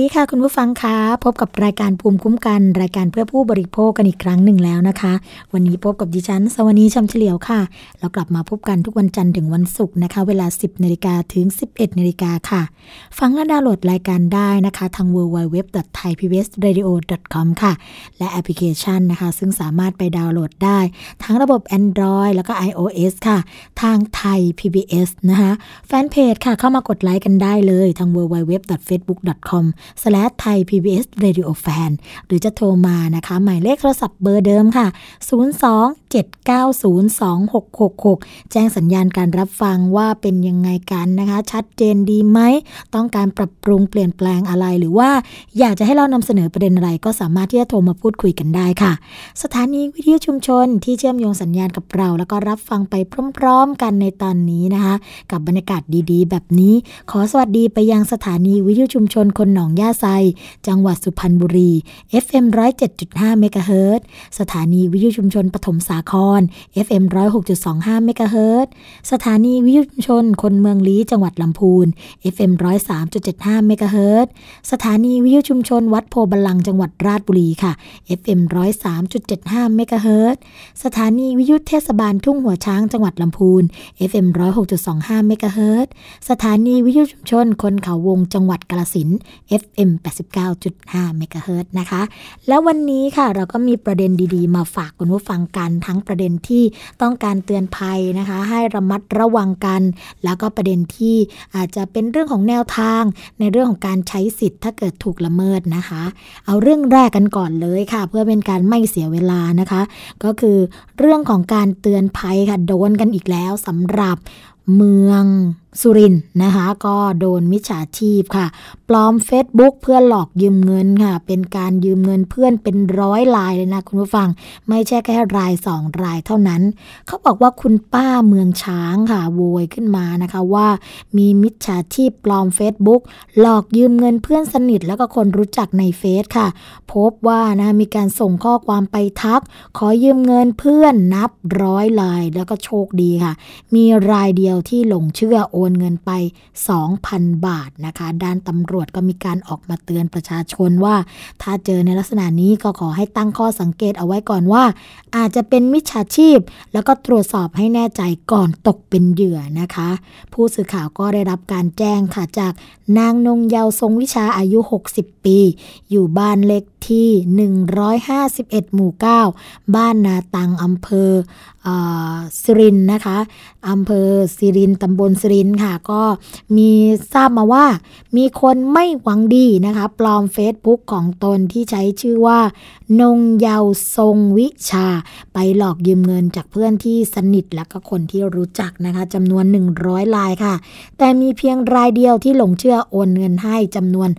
ดีค่ะคุณผู้ฟังคะพบกับรายการภูมิคุ้มกัน รายการเพื่อผู้บริโภคกันอีกครั้งหนึ่งแล้วนะคะ วันนี้พบกับดิฉันสวนีชำเฉลียวค่ะเรากลับมาพบกันทุกวันจันทร์ถึงวันศุกร์นะคะ เวลา 10นาฬิกาถึง 11นาฬิกาค่ะ ฟังและดาวน์โหลดรายการได้นะคะทาง www.thaipbsradio.com ค่ะ และแอปพลิเคชันนะคะ ซึ่งสามารถไปดาวน์โหลดได้ ทั้งระบบ Android แล้วก็ iOS ค่ะ ทางไทย PBS นะคะแฟนเพจค่ะเข้ามากดไลค์กันได้เลยทาง s l a t h a i p b s r a d i o f a n หรือจะโทรมานะคะ หมายเลขโทรศัพท์เบอร์เดิมค่ะ 02-790-2666 แจ้งสัญญาณการรับฟังว่าเป็นยังไงกันนะคะ ชัดเจนดีไหม ต้องการปรับปรุงเปลี่ยนแปลงอะไรหรือว่าอยากจะให้เรานำเสนอประเด็นอะไรก็สามารถที่จะโทรมาพูดคุยกันได้ค่ะ สถานีวิทยุชุมชนที่เชื่อมโยงสัญญาณกับเรา แล้วก็รับฟังไปพร้อมๆ กันในตอนนี้นะคะ กับบรรยากาศดีๆ แบบนี้ ขอสวัสดีไปยังสถานีวิทยุชุมชนคนหนองย่าไซ จังหวัดสุพรรณบุรี FM 107.5เมกะเฮิรตซ์สถานีวิทยุชุมชนปฐมสาคร FM 106.25เมกะเฮิรตซ์สถานีวิทยุชุมชนคนเมืองลี้จังหวัดลำพูน FM 103.75เมกะเฮิรตซ์สถานีวิทยุชุมชนวัดโพธิ์บัลลังก์จังหวัดราชบุรีค่ะ FM 103.75เมกะเฮิรตซ์สถานีวิทยุเทศบาลทุ่งหัวช้างจังหวัดลำพูน FM 106.25เมกะเฮิรตซ์สถานีวิทยุชุมชนคนเขาวงจังหวัดกาฬสิน FM 89.5เมกะเฮิรตนะคะ แล้ววันนี้ค่ะเราก็มีประเด็นดีๆ มาฝากคุณผู้ฟังกันทั้งประเด็นที่ต้องการเตือนภัยนะคะ ให้ระมัดระวังกัน แล้วก็ประเด็นที่อาจจะเป็นเรื่องของแนวทาง ในเรื่องของการใช้สิทธิ์ถ้าเกิดถูกละเมิดนะคะ เอาเรื่องแรกกันก่อนเลยค่ะ เพื่อเป็นการไม่เสียเวลานะคะ ก็คือเรื่องของการเตือนภัยค่ะโดนกันอีกแล้วสำหรับเมืองสุรินทร์นะคะ ก็โดนมิจฉาชีพค่ะ ปลอม Facebook เพื่อหลอกยืมเงินค่ะ เป็นการยืมเงินเพื่อนเป็นร้อยรายเลยนะคุณผู้ฟัง ไม่ใช่แค่รายสองรายเท่านั้น เขาบอกว่าคุณป้าเมืองช้างค่ะ โวยขึ้นมานะคะว่า มีมิจฉาชีพปลอม Facebook หลอกยืมเงินเพื่อนสนิท แล้วก็คนรู้จักในเฟซค่ะ พบว่านะมีการส่งข้อความไปทัก ขอยืมเงินเพื่อนนับร้อยรายแล้วก็โชคดีค่ะ มีรายเดียวที่หลงเชื่อโอนเงินไป 2,000 บาทนะคะ ด้านตำรวจก็มีการออกมาเตือนประชาชนว่า ถ้าเจอในลักษณะนี้ก็ขอให้ตั้งข้อสังเกตเอาไว้ก่อนว่า อาจจะเป็นมิจฉาชีพ แล้วก็ตรวจสอบให้แน่ใจก่อนตกเป็นเหยื่อนะคะ ผู้สื่อข่าวก็ได้รับการแจ้งค่ะจากนางนงเยาวทรงวิชาอายุ 60 ปี อยู่บ้านเล็กที่ 151 หมู่ 9 บ้านนาตังอำเภอสิรินนะคะอำเภอสิรินต์ตำบลสิรินค่ะ ก็มีทราบมาว่า มีคนไม่หวังดีนะคะ ปลอมเฟซบุ๊กของตนที่ใช้ชื่อว่า นงเยาวทรงวิชา ไปหลอกยืมเงินจากเพื่อนที่สนิทและก็คนที่รู้จักนะคะจำนวน 100รายค่ะ แต่มีเพียงรายเดียวที่หลงเชื่อโอนเงินให้จำนวน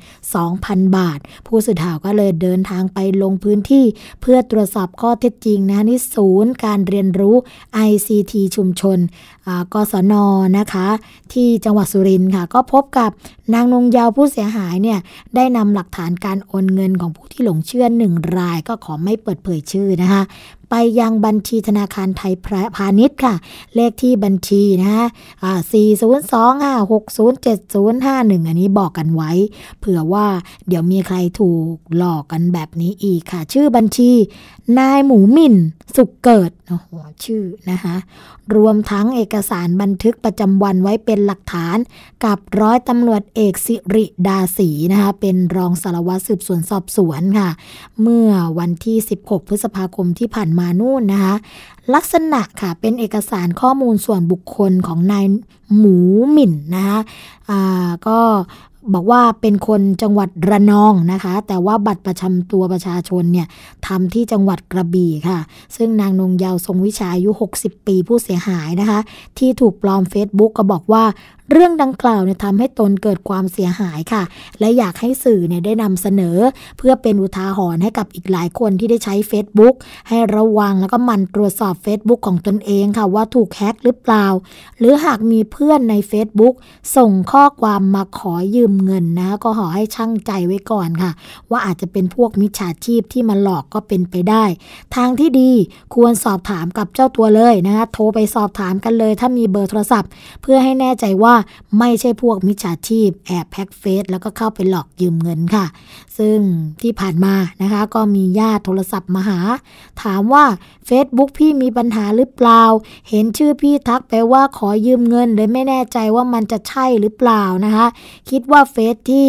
2,000 บาท ผู้สื่อข่าวก็เลยเดินทางไปลงพื้นที่ เพื่อตรวจสอบข้อเท็จจริงนะคะที่ศูนย์การเรียนรู้ ICT ชุมชนกศนนะคะ ที่จังหวัดสุรินทร์ค่ะ ก็พบกับนางนงยาวผู้เสียหายเนี่ยได้นำหลักฐานการโอนเงินของผู้ที่หลงเชื่อหนึ่งรายก็ขอไม่เปิดเผยชื่อนะคะ ไปยังบัญชีธนาคารไทยพาณิชย์ค่ะ เลขที่บัญชีนะฮะอ่า402560751อันนี้บอกกันไว้ เผื่อว่าเดี๋ยวมีใครถูกหลอกกันแบบนี้อีกค่ะ ชื่อบัญชี นายหมูมิ่นสุกเกิดโอ้โหชื่อนะคะ รวมทั้งเอกสารบันทึกประจำวันไว้เป็นหลักฐาน กับร้อยตำรวจเอกสิริดาศรีนะคะเป็นรองสารวัตรสืบสวนสอบสวนค่ะ เมื่อวันที่ 16 พฤษภาคมที่ผ่านมานู่นนะคะลักษณะค่ะเป็นเอกสารข้อมูลส่วนบุคคลของนายหมูหมิ่นนะคะก็ บอกว่าเป็นคนจังหวัดระนองนะคะ แต่ว่าบัตรประจำตัวประชาชนเนี่ยทำที่จังหวัดกระบี่ค่ะ ซึ่งนางนงเยาวทรงวิชาอายุ 60 ปีผู้เสียหายนะคะ ที่ถูกปลอม Facebook ก็บอกว่า เรื่องดังกล่าวเนี่ยทำให้ตนเกิดความเสียหายค่ะ และอยากให้สื่อเนี่ยได้นำเสนอ เพื่อเป็นอุทาหรณ์ให้กับอีกหลายคนที่ได้ใช้ Facebook ให้ระวังแล้วก็มันตรวจสอบ Facebook ของตนเองค่ะว่าถูกแฮ็กหรือเปล่า หรือหากมีเพื่อนใน Facebook ส่งข้อความมาขอยืมเงินนะ ก็ขอให้ช่างใจไว้ก่อนค่ะ ว่าอาจจะเป็นพวกมิจฉาชีพที่มาหลอกก็เป็นไปได้ ทางที่ดีควรสอบถามกับเจ้าตัวเลยนะคะโทรไปสอบถามกันเลย ถ้ามีเบอร์โทรศัพท์ เพื่อให้แน่ใจว่าไม่ใช่พวกมิจฉาชีพ แอบแพ็กเฟซแล้วก็เข้าไปหลอกยืมเงินค่ะ ซึ่งที่ผ่านมานะคะ ก็มีญาติโทรศัพท์มาหา ถามว่า Facebook พี่มีปัญหาหรือเปล่า เห็นชื่อพี่ทักไปว่าขอยืมเงินเลยไม่แน่ใจว่ามันจะใช่หรือเปล่านะคะ คิดว่าเฟซที่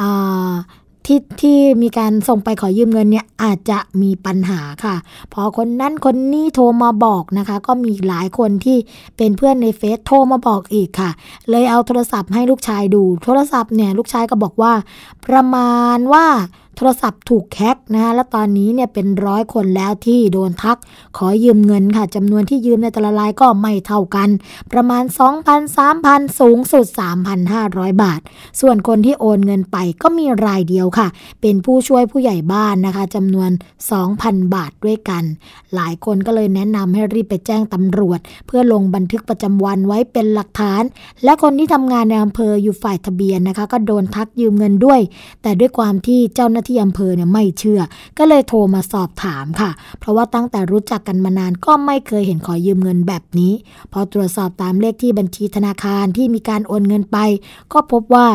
อ่า ที่ที่มีการส่งไปขอยืมเงินเนี่ยอาจจะมีปัญหาค่ะ พอคนนั้นคนนี้โทรมาบอกนะคะ ก็มีหลายคนที่เป็นเพื่อนในเฟซโทรมาบอกอีกค่ะ เลยเอาโทรศัพท์ให้ลูกชายดู โทรศัพท์เนี่ยลูกชายก็บอกว่า ประมาณว่าโทรศัพท์ถูกแฮ็กนะคะและตอนนี้เนี่ยเป็นร้อยคนแล้วที่โดนทักขอยืมเงินค่ะจำนวนที่ยืมในแต่ละรายก็ไม่เท่ากัน ประมาณ 2,000 3,000 สูงสุด 3,500 บาท ส่วนคนที่โอนเงินไปก็มีรายเดียวค่ะ เป็นผู้ช่วยผู้ใหญ่บ้านนะคะจำนวน 2,000 บาทด้วยกัน หลายคนก็เลยแนะนำให้รีบไปแจ้งตำรวจ เพื่อลงบันทึกประจำวันไว้เป็นหลักฐาน และคนที่ทำงานในอำเภออยู่ฝ่ายทะเบียนนะคะ ก็โดนทักยืมเงินด้วย แต่ด้วยความที่เจ้าหน้าที่อำเภอเนี่ยไม่เชื่อ ก็เลยโทรมาสอบถามค่ะ เพราะว่าตั้งแต่รู้จักกันมานานก็ไม่เคยเห็นขอยืมเงินแบบนี้ พอตรวจสอบตามเลขที่บัญชีธนาคารที่มีการโอนเงินไป ก็พบว่า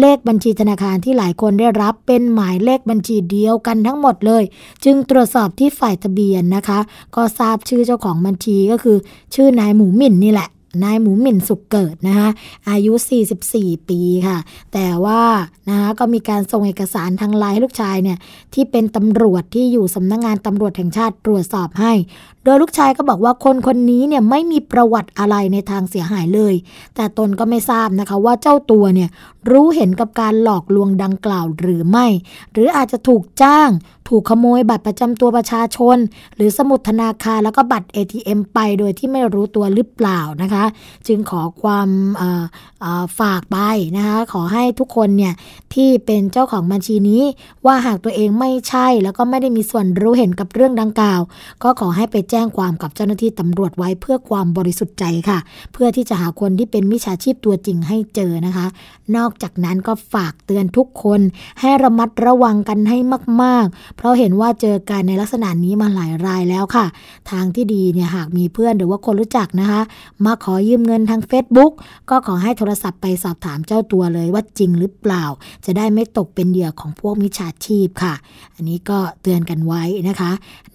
เลขบัญชีธนาคารที่หลายคนได้รับเป็นหมายเลขบัญชีเดียวกันทั้งหมดเลย จึงตรวจสอบที่ฝ่ายทะเบียนนะคะ ก็ทราบชื่อเจ้าของบัญชีก็คือ ชื่อนายหมูหมิ่นนี่แหละ นายหมูหมิ่นสุขเกิดนะคะอายุ 44 ปีค่ะ แต่ว่านะคะก็มีการส่งเอกสารทางไลน์ให้ลูกชายเนี่ยที่เป็นตำรวจที่อยู่สำนักงงานตำรวจแห่งชาติตรวจสอบให้ โดยลูกชายก็บอกว่าคนคนนี้เนี่ยไม่มีประวัติอะไรในทางเสียหายเลย แต่ตนก็ไม่ทราบนะคะว่าเจ้าตัวเนี่ยรู้เห็นกับการหลอกลวงดังกล่าวหรือไม่ หรืออาจจะถูกจ้าง ถูกขโมยบัตรประจำตัวประชาชน หรือสมุดธนาคารแล้วก็บัตร ATM ไปโดยที่ไม่รู้ตัวหรือเปล่านะคะ จึงขอความฝากไปนะคะขอให้ทุกคนเนี่ยที่เป็นเจ้าของบัญชีนี้ ว่าหากตัวเองไม่ใช่แล้วก็ไม่ได้มีส่วนรู้เห็นกับเรื่องดังกล่าว ก็ขอให้ไปแจ้งความกับเจ้าหน้าที่ตำรวจไว้เพื่อความบริสุทธิ์ใจค่ะ เพื่อที่จะหาคนที่เป็นมิจฉาชีพตัวจริงให้เจอนะคะ นอกจากนั้นก็ฝากเตือนทุกคน ให้ระมัดระวังกันให้มาก ๆ เพราะเห็นว่าเจอกันในลักษณะนี้มาหลายรายแล้วค่ะ ทางที่ดีเนี่ยหากมีเพื่อนหรือว่าคนรู้จักนะคะ มาขอยืมเงินทาง Facebook ก็ขอให้โทรศัพท์ไปสอบถามเจ้าตัวเลยว่าจริงหรือเปล่า จะได้ไม่ตกเป็นเหยื่อของพวกมิจฉาชีพค่ะ อันนี้ก็เตือนกันไว้นะคะ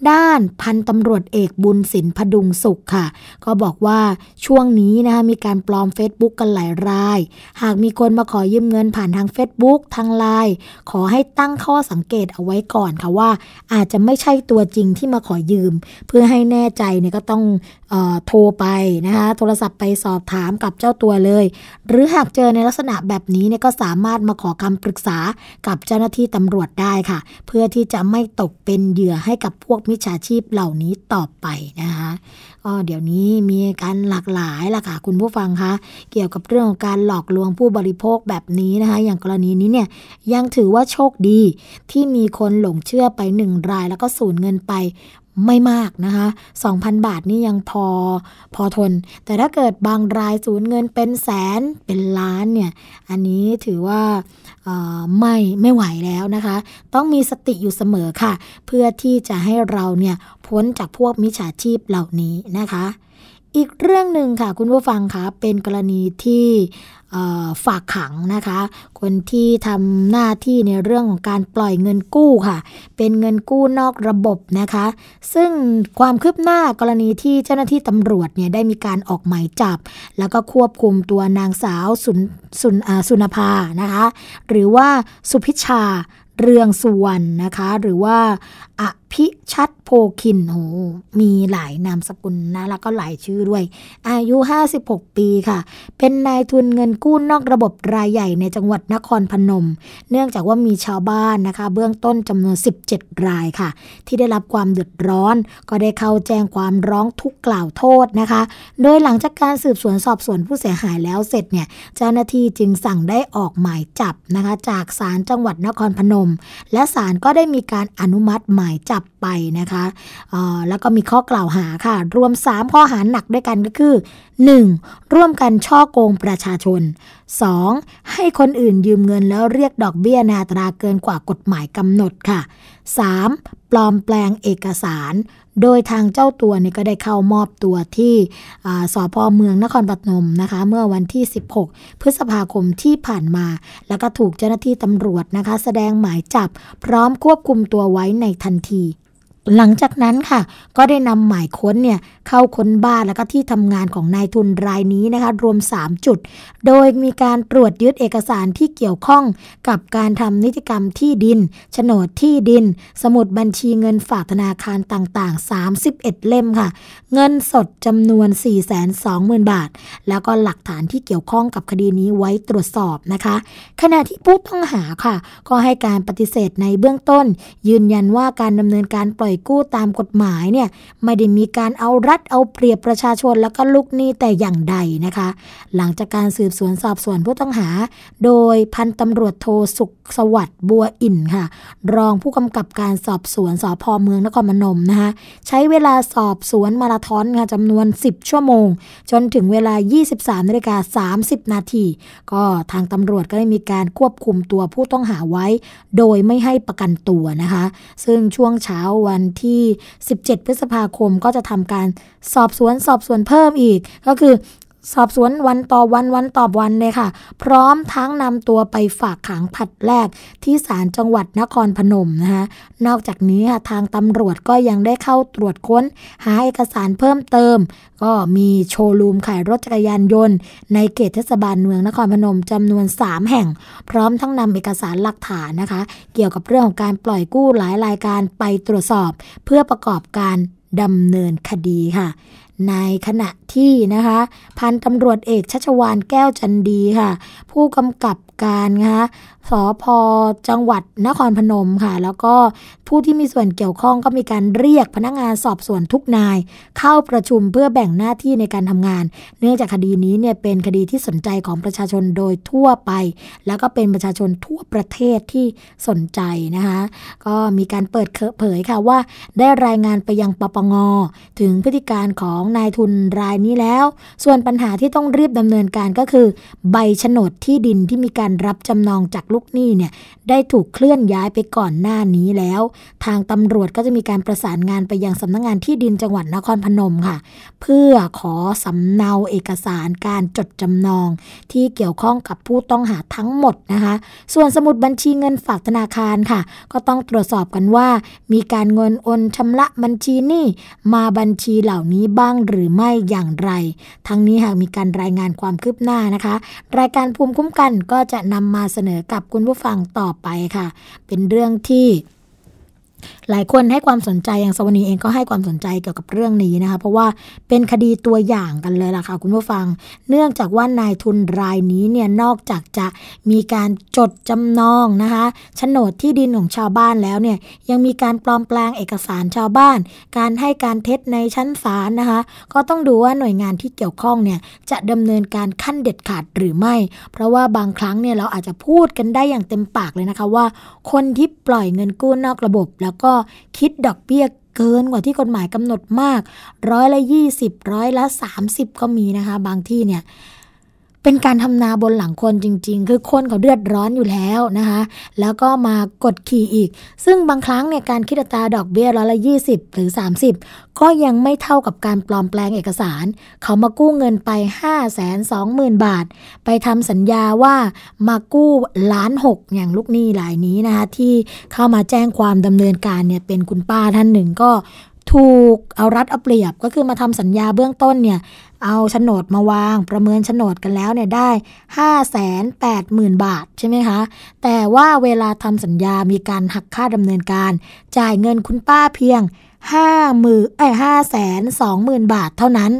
ด้านพันตำรวจเอกบุญสินพดุงสุขค่ะ ก็บอกว่าช่วงนี้นะคะมีการปลอม Facebook กันหลายราย หากมีคนมาขอยืมเงินผ่านทาง Facebook ทางไลน์ขอให้ตั้งข้อสังเกตเอาไว้ก่อนค่ะว่า อาจจะไม่ใช่ตัวจริงที่มาขอยืม เพื่อให้แน่ใจเนี่ยก็ต้องออโทรไปนะคะโทรศัพท์ไปสอบถามกับเจ้าตัวเลย หรือหากเจอในลักษณะแบบนี้เนี่ยก็สามารถมาขอคำปรึกษากับเจ้าหน้าที่ตำรวจได้ค่ะ เพื่อที่จะไม่ตกเป็นเหยื่อให้กับพวกมิจฉาชีพเหล่านี้ต่อไปนะคะก็เดี๋ยวนี้มีการหลากหลายล่ะค่ะคุณผู้ฟังคะเกี่ยวกับเรื่องของการหลอกลวงผู้บริโภคแบบนี้นะคะอย่างกรณีนี้เนี่ยยังถือว่าโชคดีที่มีคนหลงเชื่อไปหนึ่งรายแล้วก็สูญเงินไป ไม่มากนะคะ 2,000 บาทนี่ยังพอพอทน แต่ถ้าเกิดบางรายสูญเงินเป็นแสนเป็นล้านเนี่ย อันนี้ถือว่าไม่ไม่ไหวแล้วนะคะ ต้องมีสติอยู่เสมอค่ะ เพื่อที่จะให้เราเนี่ยพ้นจากพวกมิจฉาชีพเหล่านี้นะคะ อีกเรื่องหนึ่งค่ะคุณผู้ฟังคะเป็นกรณีที่ฝากขังนะคะ คนที่ทำหน้าที่ในเรื่องของการปล่อยเงินกู้ค่ะ เป็นเงินกู้นอกระบบนะคะ ซึ่งความคืบหน้ากรณีที่เจ้าหน้าที่ตำรวจเนี่ยได้มีการออกหมายจับ แล้วก็ควบคุมตัวนางสาวสุนสุนสุนภานะคะ หรือว่าสุพิชาเรืองสุวรรณนะคะ หรือว่า อภิชัดโพคินโหมีหลายนามสกุลนะ แล้วก็หลายชื่อด้วย อายุ 56 ปีค่ะ เป็นนายทุนเงินกู้นอกระบบรายใหญ่ในจังหวัดนครพนม เนื่องจากว่ามีชาวบ้านนะคะ เบื้องต้นจำนวน 17 รายค่ะ ที่ได้รับความเดือดร้อน ก็ได้เข้าแจ้งความร้องทุกข์กล่าวโทษนะคะ โดยหลังจากการสืบสวนสอบสวนผู้เสียหายแล้วเสร็จเนี่ยเจ้าหน้าที่จึงสั่งได้ออกหมายจับนะคะ จากศาลจังหวัดนครพนม และศาลก็ได้มีการอนุมัติหมายจับไปนะคะเอ่อแล้วก็มีข้อกล่าวหาค่ะ รวม 3 ข้อหาหนักด้วยกันก็คือ 1. ร่วมกันช่อโกงประชาชน 2. ให้คนอื่นยืมเงินแล้วเรียกดอกเบี้ยในอัตราเกินกว่ากฎหมายกำหนดค่ะ 3. ปลอมแปลงเอกสาร โดยทางเจ้าตัวเนี่ยก็ได้เข้ามอบตัวที่อ่าสพเมืองนครปฐมนะคะ เมื่อวันที่ 16 พฤษภาคมที่ผ่านมา แล้วก็ถูกเจ้าหน้าที่ตำรวจนะคะ แสดงหมายจับพร้อมควบคุมตัวไว้ในทันที หลังจากนั้นค่ะ ก็ได้นำหมายค้นเนี่ยเข้าค้นบ้านแล้วก็ที่ทำงานของนายทุนรายนี้นะคะ รวม 3 จุด โดยมีการตรวจยึดเอกสารที่เกี่ยวข้องกับการทำนิติกรรมที่ดินโฉนดที่ดิน สมุดบัญชีเงินฝากธนาคารต่างๆ 31 เล่มค่ะ เงินสดจำนวน 420,000 บาท แล้วก็หลักฐานที่เกี่ยวข้องกับคดีนี้ไว้ตรวจสอบนะคะ ขณะที่ผู้ต้องหาค่ะ ก็ให้การปฏิเสธในเบื้องต้น ยืนยันว่าการดำเนินการปล่อยกู้ตามกฎหมายเนี่ยไม่ได้มีการเอารัดเอาเปรียบประชาชนแล้วก็ลูกหนี้แต่อย่างใดนะคะ หลังจากการสืบสวนสอบสวนผู้ต้องหา โดยพันตำรวจโทสุขสวัสดิ์บัวอินค่ะ รองผู้กำกับการสอบสวนสพเมืองนครพนมนะคะใช้เวลาสอบสวนมาราธอนค่ะจำนวน 10 ชั่วโมง จนถึงเวลา 23นาฬิกา30 นาทีก็ทางตำรวจก็ได้มีการควบคุมตัวผู้ต้องหาไว้ โดยไม่ให้ประกันตัวนะคะ ซึ่งช่วงเช้าวันที่ 17 พฤษภาคมก็จะทำการสอบสวนสอบสวนเพิ่มอีก ก็คือ สอบสวนวันต่อวันวันต่อวันเลยค่ะ พร้อมทั้งนำตัวไปฝากขังผัดแรกที่ศาลจังหวัดนครพนมนะคะนอกจากนี้ค่ะทางตำรวจก็ยังได้เข้าตรวจค้น หาเอกสารเพิ่มเติม ก็มีโชว์รูมขายรถจักรยานยนต์ ในเขตเทศบาลเมืองนครพนมจำนวน 3 แห่ง พร้อมทั้งนำเอกสารหลักฐานนะคะ เกี่ยวกับเรื่องของการปล่อยกู้หลายรายการไปตรวจสอบ เพื่อประกอบการดำเนินคดีค่ะ ในขณะที่นะคะ พันตำรวจเอกชัชวานแก้วจันดีค่ะ ผู้กำกับ การนะคะสพจังหวัดนครพนมค่ะ แล้วก็ผู้ที่มีส่วนเกี่ยวข้องก็มีการเรียกพนักงานสอบสวนทุกนาย เข้าประชุมเพื่อแบ่งหน้าที่ในการทำงาน เนื่องจากคดีนี้เนี่ยเป็นคดีที่สนใจของประชาชนโดยทั่วไป แล้วก็เป็นประชาชนทั่วประเทศที่สนใจนะคะก็มีการเปิดเผยค่ะว่า ได้รายงานไปยังปปงถึงพฤติการของนายทุนรายนี้แล้ว ส่วนปัญหาที่ต้องรีบดำเนินการก็คือ ใบโฉนดที่ดินที่มีการรับจำนองจากลูกหนี้เนี่ยได้ถูกเคลื่อนย้ายไปก่อนหน้านี้แล้ว ทางตำรวจก็จะมีการประสานงานไปยังสำนักงงานที่ดินจังหวัดนครพนมค่ะ เพื่อขอสำเนาเอกสารการจดจำนอง ที่เกี่ยวข้องกับผู้ต้องหาทั้งหมดนะคะ ส่วนสมุดบัญชีเงินฝากธนาคารค่ะ ก็ต้องตรวจสอบกันว่า มีการเงินโอนชำระบัญชีหนี้มาบัญชีเหล่านี้บ้างหรือไม่อย่างไร ทั้งนี้หากมีการรายงานความคืบหน้านะคะ รายการภูมิคุ้มกันก็จะจะนำมาเสนอกับคุณผู้ฟังต่อไปค่ะ เป็นเรื่องที่ หลายคนให้ความสนใจอย่างสวนีเองก็ให้ความสนใจเกี่ยวกับเรื่องนี้นะคะเพราะว่าเป็นคดีตัวอย่างกันเลยล่ะค่ะคุณผู้ฟัง เนื่องจากว่านายทุนรายนี้เนี่ยนอกจากจะมีการจดจำนองนะคะโฉนดที่ดินของชาวบ้านแล้วเนี่ยยังมีการปลอมแปลงเอกสารชาวบ้าน การให้การเท็จในชั้นศาลนะคะ ก็ต้องดูว่าหน่วยงานที่เกี่ยวข้องเนี่ยจะดำเนินการขั้นเด็ดขาดหรือไม่ เพราะว่าบางครั้งเนี่ยเราอาจจะพูดกันได้อย่างเต็มปากเลยนะคะว่า คนที่ปล่อยเงินกู้นอกระบบแล้วแล้วก็คิดดอกเบี้ยเกินกว่าที่กฎหมายกำหนดมาก ร้อยละ 20 ร้อยละ 30 ก็มีนะคะ บางที่เนี่ย เป็นการทำนาบนหลังคนจริง ๆ คือคนเขาเดือดร้อนอยู่แล้วนะคะ แล้วก็มากดขี่อีก ซึ่งบางครั้งเนี่ยการคิดอัตราดอกเบี้ยร้อยละ20 หรือ 30 ก็ยังไม่เท่ากับการปลอมแปลงเอกสาร เขามากู้เงินไป 5 2 0 0 0 0 บาท ไปทำสัญญาว่ามากู้ล้านหกอย่างลูกหนี้รายนี้นะคะที่เข้ามาแจ้งความดำเนินการเนี่ยเป็นคุณป้าท่านหนึ่งก็ถูกเอารัดเอาเปรียบก็คือมาทำสัญญาเบื้องต้นเนี่ย เอาโฉนดมาวางประเมินโฉนดกันแล้วเนี่ยได้ 5 8 0 0 0 0 บาทใช่ไหมคะ แต่ว่าเวลาทำสัญญามีการหักค่าดำเนินการ จ่ายเงินคุณป้าเพียงห้าหมื่นไอห้าแสนสองหมื่นบาทเท่านั้น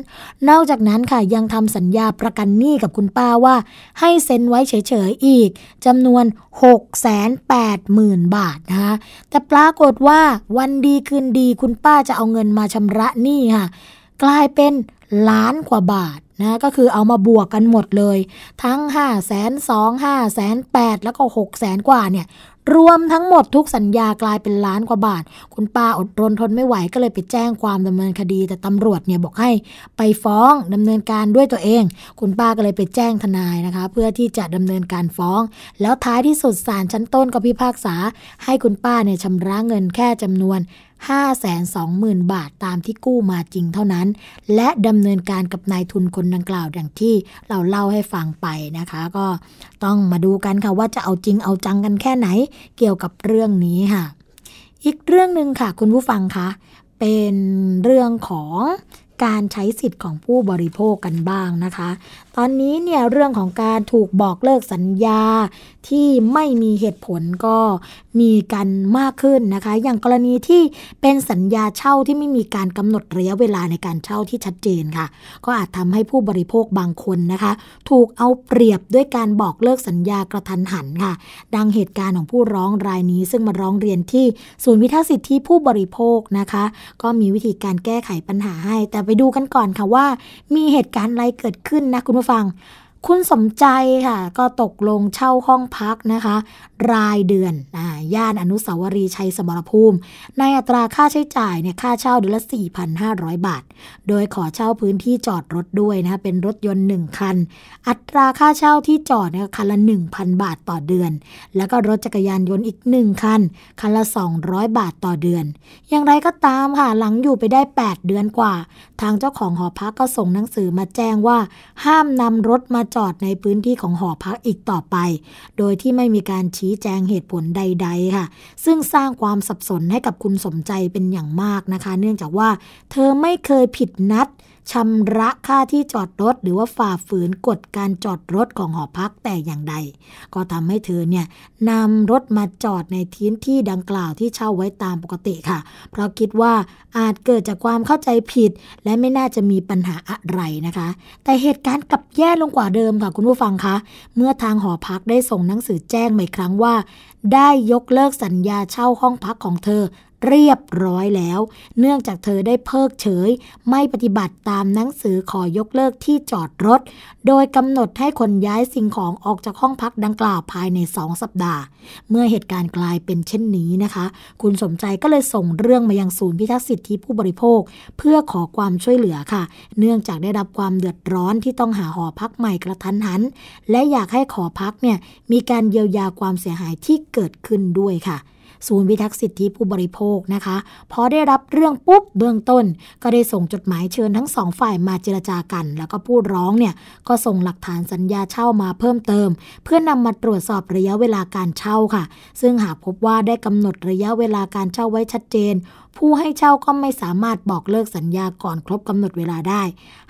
นอกจากนั้นค่ะยังทำสัญญาประกันหนี้กับคุณป้าว่า ให้เซ็นไว้เฉยๆอีกจำนวน6 8 0 0 0 0บาทนะคะแต่ปรากฏว่าวันดีคืนดีคุณป้าจะเอาเงินมาชำระหนี้ค่ะ กลายเป็นล้านกว่าบาทนะก็คือเอามาบวกกันหมดเลย ทั้ง 5 2 0 0 0 5 8 0 0แล้วก็6 0 0 0 0กว่าเนี่ยรวมทั้งหมดทุกสัญญากลายเป็นล้านกว่าบาท คุณป้าอดรนทนไม่ไหวก็เลยไปแจ้งความดำเนินคดี แต่ตำรวจเนี่ยบอกให้ไปฟ้องดำเนินการด้วยตัวเอง คุณป้าก็เลยไปแจ้งทนายนะคะ เพื่อที่จะดำเนินการฟ้อง แล้วท้ายที่สุดศาลชั้นต้นก็พิพากษา ให้คุณป้าเนี่ยชำระเงินแค่จำนวน 520,000 บาทตามที่กู้มาจริงเท่านั้น และดำเนินการกับนายทุนคนดังกล่าวอย่างที่เราเล่าให้ฟังไปนะคะ ก็ต้องมาดูกันค่ะว่าจะเอาจริงเอาจังกันแค่ไหนเกี่ยวกับเรื่องนี้ค่ะ อีกเรื่องหนึ่งค่ะ คุณผู้ฟังคะเป็นเรื่องของการใช้สิทธิ์ของผู้บริโภคกันบ้างนะคะ ตอนนี้เนี่ยเรื่องของการถูกบอกเลิกสัญญาที่ไม่มีเหตุผลก็มีกันมากขึ้นนะคะ อย่างกรณีที่เป็นสัญญาเช่าที่ไม่มีการกำหนดระยะเวลาในการเช่าที่ชัดเจนค่ะ ก็อาจทำให้ผู้บริโภคบางคนนะคะ ถูกเอาเปรียบด้วยการบอกเลิกสัญญากระทันหันค่ะ ดังเหตุการณ์ของผู้ร้องรายนี้ ซึ่งมาร้องเรียนที่ศูนย์วิทักษ์สิทธิผู้บริโภคนะคะ ก็มีวิธีการแก้ไขปัญหาให้ แต่ไปดูกันก่อนค่ะว่า มีเหตุการณ์อะไรเกิดขึ้นนะคุณผู้ฟัง คุณสมใจค่ะ ก็ตกลงเช่าห้องพักนะคะ รายเดือนอ่าย่านอนุสาวรีย์ชัยสมรภูมิ ในอัตราค่าใช้จ่ายเนี่ยค่าเช่าเดือนละ 4,500 บาท โดยขอเช่าพื้นที่จอดรถด้วยนะคะเป็นรถยนต์ 1 คัน อัตราค่าเช่าที่จอดเนี่ยคันละ 1,000 บาทต่อเดือน แล้วก็รถจักรยานยนต์อีก 1 คัน คันละ 200 บาทต่อเดือน อย่างไรก็ตามค่ะหลังอยู่ไปได้ 8 เดือนกว่า ทางเจ้าของหอพักก็ส่งหนังสือมาแจ้งว่า ห้ามนำรถมาจอดในพื้นที่ของหอพักอีกต่อไป โดยที่ไม่มีการชี้แจงเหตุผลใด ๆ ค่ะ ซึ่งสร้างความสับสนให้กับคุณสมใจเป็นอย่างมากนะคะ เนื่องจากว่า เธอไม่เคยผิดนัด ชำระค่าที่จอดรถ หรือว่าฝ่าฝืนกฎการจอดรถของหอพักแต่อย่างใด ก็ทำให้เธอเนี่ยนำรถมาจอดในทิ้นที่ดังกล่าวที่เช่าไว้ตามปกติค่ะ เพราะคิดว่าอาจเกิดจากความเข้าใจผิด และไม่น่าจะมีปัญหาอะไรนะคะ แต่เหตุการณ์กลับแย่ลงกว่าเดิมค่ะคุณผู้ฟังคะ เมื่อทางหอพักได้ส่งหนังสือแจ้งมาอีกครั้งว่า ได้ยกเลิกสัญญาเช่าห้องพักของเธอ เรียบร้อยแล้ว เนื่องจากเธอได้เพิกเฉย ไม่ปฏิบัติตามหนังสือขอยกเลิกที่จอดรถ โดยกำหนดให้คนย้ายสิ่งของออกจากห้องพักดังกล่าวภายใน 2 สัปดาห์ เมื่อเหตุการณ์กลายเป็นเช่นนี้นะคะ คุณสมใจก็เลยส่งเรื่องมายังศูนย์พิทักษ์สิทธิผู้บริโภค เพื่อขอความช่วยเหลือค่ะ เนื่องจากได้รับความเดือดร้อนที่ต้องหาหอพักใหม่กระทันหัน และอยากให้ขอพักเนี่ยมีการเยียวยาความเสียหายที่เกิดขึ้นด้วยค่ะ ศูนย์พิทักษ์สิทธิผู้บริโภคนะคะ พอได้รับเรื่องปุ๊บเบื้องต้น ก็ได้ส่งจดหมายเชิญทั้งสองฝ่ายมาเจรจากัน แล้วก็ผู้ร้องเนี่ยก็ส่งหลักฐานสัญญาเช่ามาเพิ่มเติม เพื่อนำมาตรวจสอบระยะเวลาการเช่าค่ะ ซึ่งหากพบว่าได้กำหนดระยะเวลาการเช่าไว้ชัดเจนผู้ให้เช่าก็ไม่สามารถบอกเลิกสัญญาก่อนครบกำหนดเวลาได้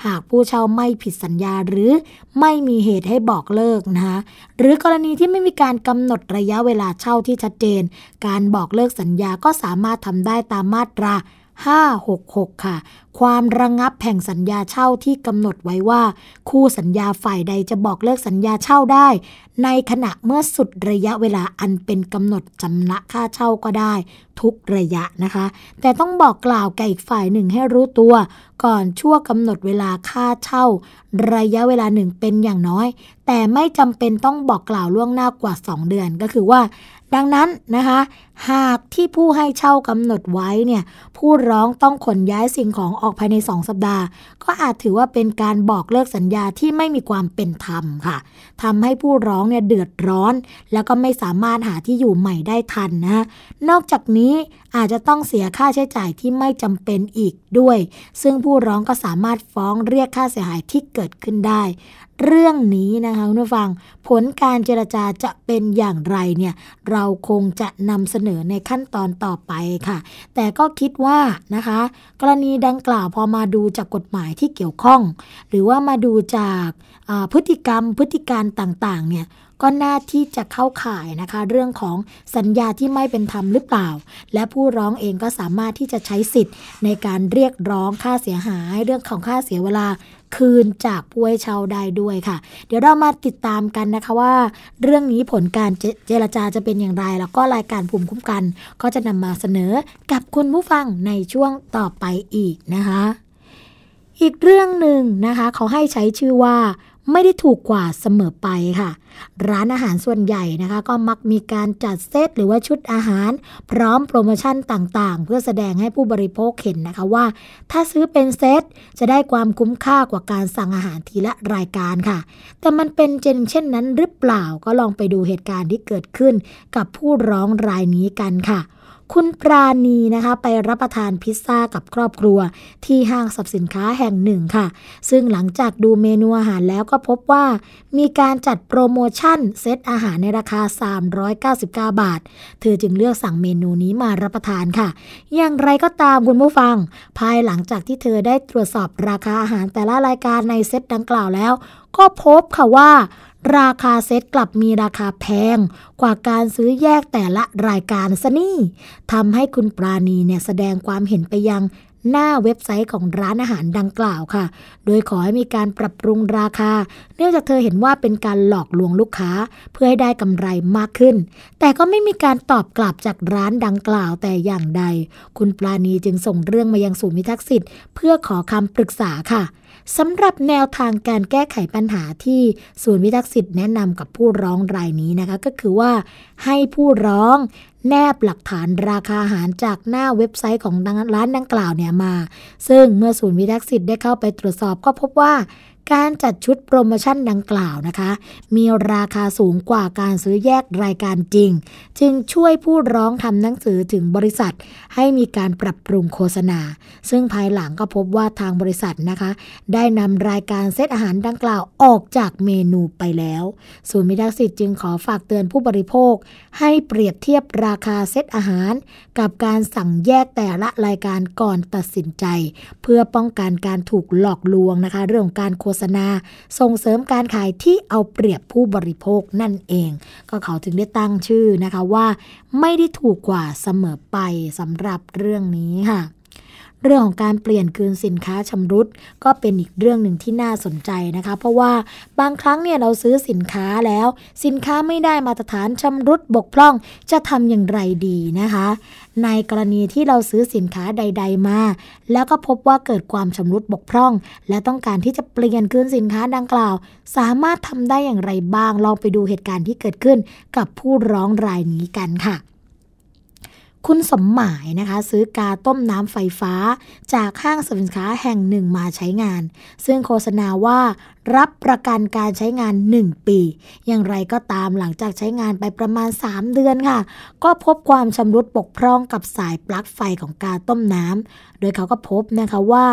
หากผู้เช่าไม่ผิดสัญญาหรือไม่มีเหตุให้บอกเลิกนะคะหรือกรณีที่ไม่มีการกำหนดระยะเวลาเช่าที่ชัดเจน การบอกเลิกสัญญาก็สามารถทำได้ตามมาตรา 566 ค่ะ ความระงงับแห่งสัญญาเช่าที่กำหนดไว้ว่า คู่สัญญาฝ่ายใดจะบอกเลิกสัญญาเช่าได้ ในขณะเมื่อสุดระยะเวลาอันเป็นกำหนดจำละค่าเช่าก็ได้ ทุกระยะนะคะ แต่ต้องบอกกล่าวแก่อีกฝ่ายหนึ่งให้รู้ตัว ก่อนชั่วกำหนดเวลาค่าเช่า ระยะเวลาหนึ่งเป็นอย่างน้อย แต่ไม่จำเป็นต้องบอกกล่าวล่วงหน้ากว่า 2 เดือนก็คือว่า ดังนั้นนะคะ หากที่ผู้ให้เช่ากำหนดไว้เนี่ยผู้ร้องต้องขนย้ายสิ่งของออกภายใน 2 สัปดาห์ ก็อาจถือว่าเป็นการบอกเลิกสัญญาที่ไม่มีความเป็นธรรมค่ะทำให้ผู้ร้องเนี่ยเดือดร้อน แล้วก็ไม่สามารถหาที่อยู่ใหม่ได้ทันนะนอกจากนี้อาจจะต้องเสียค่าใช้จ่ายที่ไม่จำเป็นอีกด้วย ซึ่งผู้ร้องก็สามารถฟ้องเรียกค่าเสียหายที่เกิดขึ้นได้ เรื่องนี้นะคะคุณผู้ฟังผลการเจรจาจะเป็นอย่างไรเนี่ยเราคงจะนำเสนอในขั้นตอนต่อไปค่ะ แต่ก็คิดว่านะคะ กรณีดังกล่าวพอมาดูจากกฎหมายที่เกี่ยวข้อง หรือว่ามาดูจากพฤติกรรมพฤติการต่างๆเนี่ย ก็น่าที่จะเข้าข่ายนะคะ เรื่องของสัญญาที่ไม่เป็นธรรมหรือเปล่า และผู้ร้องเองก็สามารถที่จะใช้สิทธิ์ ในการเรียกร้องค่าเสียหาย เรื่องของค่าเสียเวลาคืนจากผู้ให้เช่าได้ด้วยค่ะ เดี๋ยวเรามาติดตามกันนะคะว่า เรื่องนี้ผลการเจเจรจาจะเป็นอย่างไร แล้วก็รายการภูมิคุ้มกัน ก็จะนำมาเสนอกับคุณผู้ฟังในช่วงต่อไปอีกนะคะ อีกเรื่องหนึ่งนะคะ เขาให้ใช้ชื่อว่า ไม่ได้ถูกกว่าเสมอไปค่ะ ร้านอาหารส่วนใหญ่นะคะ ก็มักมีการจัดเซตหรือว่าชุดอาหาร พร้อมโปรโมชั่นต่างๆ เพื่อแสดงให้ผู้บริโภคเห็นนะคะว่า ถ้าซื้อเป็นเซตจะได้ความคุ้มค่ากว่าการสั่งอาหารทีละรายการค่ะ แต่มันเป็นเจนเช่นนั้นหรือเปล่าก็ลองไปดูเหตุการณ์ที่เกิดขึ้นกับผู้ร้องรายนี้กันค่ะ คุณปราณีนะคะไปรับประทานพิซซ่ากับครอบครัว ที่ห้างสรรพสินค้าแห่งหนึ่งค่ะ ซึ่งหลังจากดูเมนูอาหารแล้วก็พบว่า มีการจัดโปรโมชั่นเซตอาหารในราคา 399 บาท เธอจึงเลือกสั่งเมนูนี้มารับประทานค่ะ อย่างไรก็ตามคุณผู้ฟัง ภายหลังจากที่เธอได้ตรวจสอบราคาอาหารแต่ละรายการในเซตดังกล่าวแล้ว ก็พบค่ะว่า ราคาเซตกลับมีราคาแพงกว่าการซื้อแยกแต่ละรายการซะนี่ทำให้คุณปราณีเนี่ยแสดงความเห็นไปยังหน้าเว็บไซต์ของร้านอาหารดังกล่าวค่ะ โดยขอให้มีการปรับปรุงราคา เนื่องจากเธอเห็นว่าเป็นการหลอกลวงลูกค้าเพื่อให้ได้กำไรมากขึ้น แต่ก็ไม่มีการตอบกลับจากร้านดังกล่าวแต่อย่างใด คุณปราณีจึงส่งเรื่องมายังศูนย์พิทักษ์สิทธิ์เพื่อขอคำปรึกษาค่ะ สำหรับแนวทางการแก้ไขปัญหาที่ศูนย์วิทักษ์สิทธิ์แนะนำกับผู้ร้องรายนี้นะคะ ก็คือว่าให้ผู้ร้องแนบหลักฐานราคาอาหารจากหน้าเว็บไซต์ของร้านดังกล่าวเนี่ยมา ซึ่งเมื่อศูนย์วิทักษ์สิทธิ์ได้เข้าไปตรวจสอบก็พบว่า การจัดชุดโปรโมชั่นดังกล่าวนะคะ มีราคาสูงกว่าการซื้อแยกรายการจริง จึงช่วยผู้ร้องทำหนังสือถึงบริษัท ให้มีการปรับปรุงโฆษณา ซึ่งภายหลังก็พบว่าทางบริษัทนะคะ ได้นำรายการเซตอาหารดังกล่าวออกจากเมนูไปแล้ว ศูนย์พิทักษ์สิทธิ์จึงขอฝากเตือนผู้บริโภค ให้เปรียบเทียบราคาเซตอาหาร กับการสั่งแยกแต่ละรายการก่อนตัดสินใจ เพื่อป้องกันการถูกหลอกลวงนะคะ เรื่องของการโฆษณา ส่งเสริมการขายที่เอาเปรียบผู้บริโภคนั่นเอง ก็เขาถึงได้ตั้งชื่อนะคะว่า ไม่ได้ถูกกว่าเสมอไปสำหรับเรื่องนี้ค่ะ เรื่องของการเปลี่ยนคืนสินค้าชำรุด ก็เป็นอีกเรื่องหนึ่งที่น่าสนใจนะคะ เพราะว่าบางครั้งเนี่ยเราซื้อสินค้าแล้ว สินค้าไม่ได้มาตรฐานชำรุดบกพร่องจะทำอย่างไรดีนะคะ ในกรณีที่เราซื้อสินค้าใด ๆ มา แล้วก็พบว่าเกิดความชำรุดบกพร่อง และต้องการที่จะเปลี่ยนคืนสินค้าดังกล่าว สามารถทำได้อย่างไรบ้างลองไปดูเหตุการณ์ที่เกิดขึ้นกับผู้ร้องรายนี้กันค่ะ คุณสมหมายนะคะ ซื้อกาต้มน้ำไฟฟ้า จากห้างสรรพสินค้าแห่งหนึ่งมาใช้งาน ซึ่งโฆษณาว่ารับประกันการใช้งาน 1 ปี อย่างไรก็ตามหลังจากใช้งานไปประมาณ 3 เดือนค่ะ ก็พบความชำรุดบกพร่องกับสายปลั๊กไฟของกาต้มน้ำโดยเขาก็พบนะคะว่า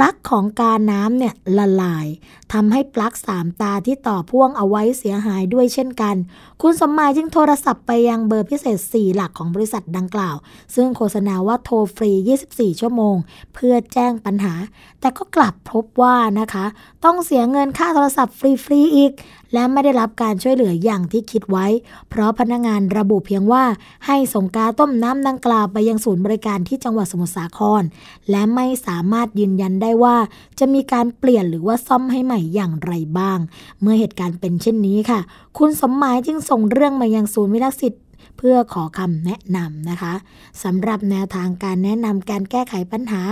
ลั๊กของกาน้ำเนี่ยละลายทำให้ปลั๊กสามตาที่ต่อพ่วงเอาไว้เสียหายด้วยเช่นกัน คุณสมหมายจึงโทรศัพท์ไปยังเบอร์พิเศษ 4 หลักของบริษัทดังกล่าว ซึ่งโฆษณาว่าโทรฟรี 24 ชั่วโมง เพื่อแจ้งปัญหา แต่ก็กลับพบว่านะคะ ต้องเสียเงินค่าโทรศัพท์ฟรีๆอีก และไม่ได้รับการช่วยเหลืออย่างที่คิดไว้ เพราะพนักงานระบุเพียงว่าให้ส่งกาต้มน้ำดังกล่าวไปยังศูนย์บริการที่จังหวัดสมุทรสาคร และไม่สามารถยืนยันได้ว่า จะมีการเปลี่ยนหรือว่าซ่อมให้ใหม่อย่างไรบ้าง เมื่อเหตุการณ์เป็นเช่นนี้ค่ะ คุณสมหมายจึงส่งเรื่องมายังศูนย์วิรักษิต เพื่อขอคำแนะนำนะคะสำหรับแนวทางการแนะนำการแก้ไขปัญหา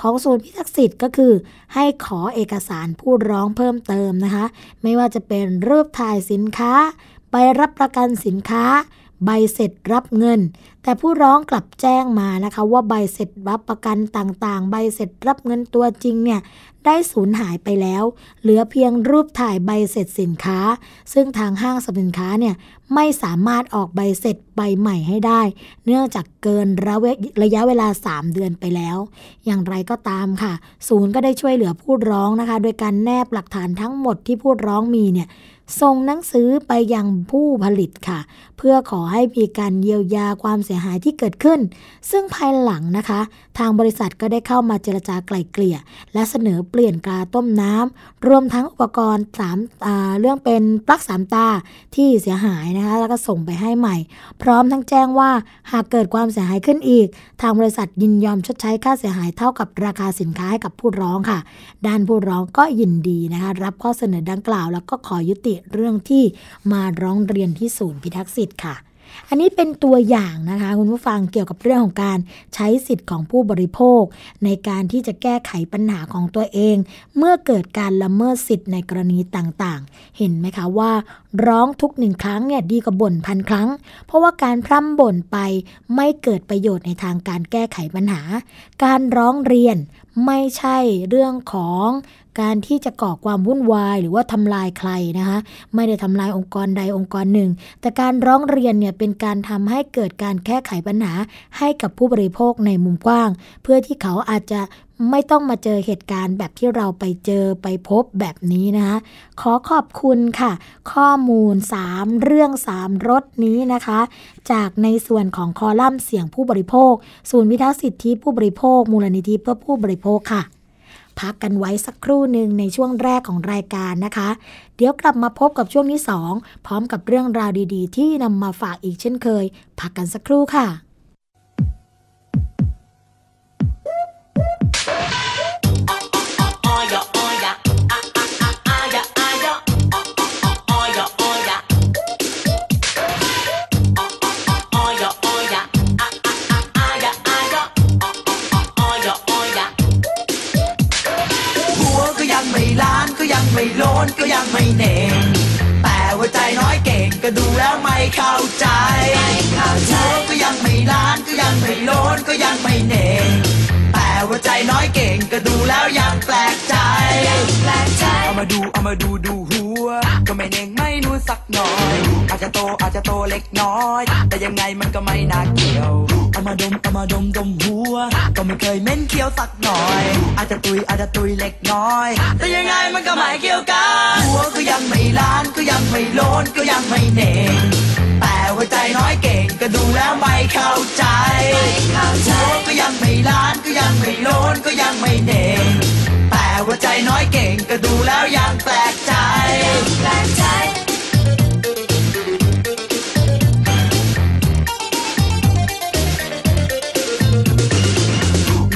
ของศูนย์พิทักษ์สิทธิ์ก็คือ ให้ขอเอกสารผู้ร้องเพิ่มเติมนะคะ ไม่ว่าจะเป็นรูปถ่ายสินค้า ไปรับประกันสินค้า ใบเสร็จรับเงิน แต่ผู้ร้องกลับแจ้งมานะคะ ว่าใบเสร็จรับประกันต่างๆ ใบเสร็จรับเงินตัวจริงเนี่ยได้สูญหายไปแล้ว เหลือเพียงรูปถ่ายใบเสร็จสินค้า ซึ่งทางห้างสรรพสินค้าเนี่ยไม่สามารถออกใบเสร็จใบใหม่ให้ได้ เนื่องจากเกินระยะเวลา 3 เดือนไปแล้ว อย่างไรก็ตามค่ะ ศูนย์ก็ได้ช่วยเหลือผู้ร้องนะคะ โดยการแนบหลักฐานทั้งหมดที่ผู้ร้องมีเนี่ย ส่งหนังสือไปยังผู้ผลิตค่ะ เพื่อขอให้มีการเยียวยาความเสียหายที่เกิดขึ้น ซึ่งภายหลังนะคะ ทางบริษัทก็ได้เข้ามาเจรจาไกล่เกลี่ย และเสนอเปลี่ยนกาต้มน้ำรวมทั้งอุปกรณ์สามเรื่องเป็นปลั๊กสามตาที่เสียหายนะคะ แล้วก็ส่งไปให้ใหม่ พร้อมทั้งแจ้งว่าหากเกิดความเสียหายขึ้นอีก ทางบริษัทยินยอมชดใช้ค่าเสียหายเท่ากับราคาสินค้าให้กับผู้ร้องค่ะ ด้านผู้ร้องก็ยินดีนะคะ รับข้อเสนอดังกล่าว แล้วก็ขอยุติเรื่องที่มาร้องเรียนที่ศูนย์พิทักษ์สิทธิ์ค่ะ อันนี้เป็นตัวอย่างนะคะคุณผู้ฟังเกี่ยวกับเรื่องของการใช้สิทธิ์ของผู้บริโภค ในการที่จะแก้ไขปัญหาของตัวเอง เมื่อเกิดการละเมิดสิทธิ์ในกรณีต่างๆ เห็นไหมคะว่าร้องทุกหนึ่งครั้งเนี่ยดีกว่าบ่นพันครั้ง เพราะว่าการพร่ำบ่นไปไม่เกิดประโยชน์ในทางการแก้ไขปัญหา การร้องเรียน ไม่ใช่เรื่องของการที่จะก่อความวุ่นวาย หรือว่าทำลายใครนะคะไม่ได้ทำลายองค์กรใดองค์กรหนึ่ง แต่การร้องเรียนเนี่ยเป็นการทำให้เกิดการแก้ไขปัญหาให้กับผู้บริโภคในมุมกว้าง เพื่อที่เขาอาจจะ ไม่ต้องมาเจอเหตุการณ์แบบที่เราไปเจอไปพบแบบนี้นะคะขอขอบคุณค่ะ ข้อมูล 3 เรื่อง 3รถนี้นะคะ จากในส่วนของคอลัมน์เสียงผู้บริโภค ศูนย์วิทักษ์สิทธิผู้บริโภค มูลนิธิเพื่อผู้บริโภคค่ะ พักกันไว้สักครู่หนึ่งในช่วงแรกของรายการนะคะ เดี๋ยวกลับมาพบกับช่วงที่ 2 พร้อมกับเรื่องราวดี ๆ ที่นำมาฝากอีกเช่นเคย พักกันสักครู่ค่ะ ไม่เน่งแต่ว่าใจน้อยเก่งก็ดูแล้วไม่เข้าใจหัวก็ยังไม่ล้านก็ยังไม่โลนก็ยังไม่เน่ง ใจน้อยเก่งก็ดูแล้วยังแปลกใจแปลกใจ เอามาดูเอามาดูดูหัว ก็ไม่เน่งไม่นูนสักหน่อย อาจจะโตอาจจะโตเล็กน้อย แต่ยังไงมันก็ไม่น่าเกี่ยว เอามาดมเอามาดมดมหัว ก็ไม่เคยเหม็นเคี้ยวสักหน่อย อาจจะตุยอาจจะตุยเล็กน้อย แต่ยังไงมันก็ไม่เกี่ยวกัน หัวก็ยังไม่ล้านก็ยังไม่โลนก็ยังไม่เน่ง แต่ว่าใจน้อยเก่งก็ดูแล้วไม่เข้าใจเข้าใจหัวก็ยังไม่ล้านก็ยังไม่โลนก็ยังไม่เน่งแต่ว่าใจน้อยเก่งก็ดูแล้วยังแปลกใจ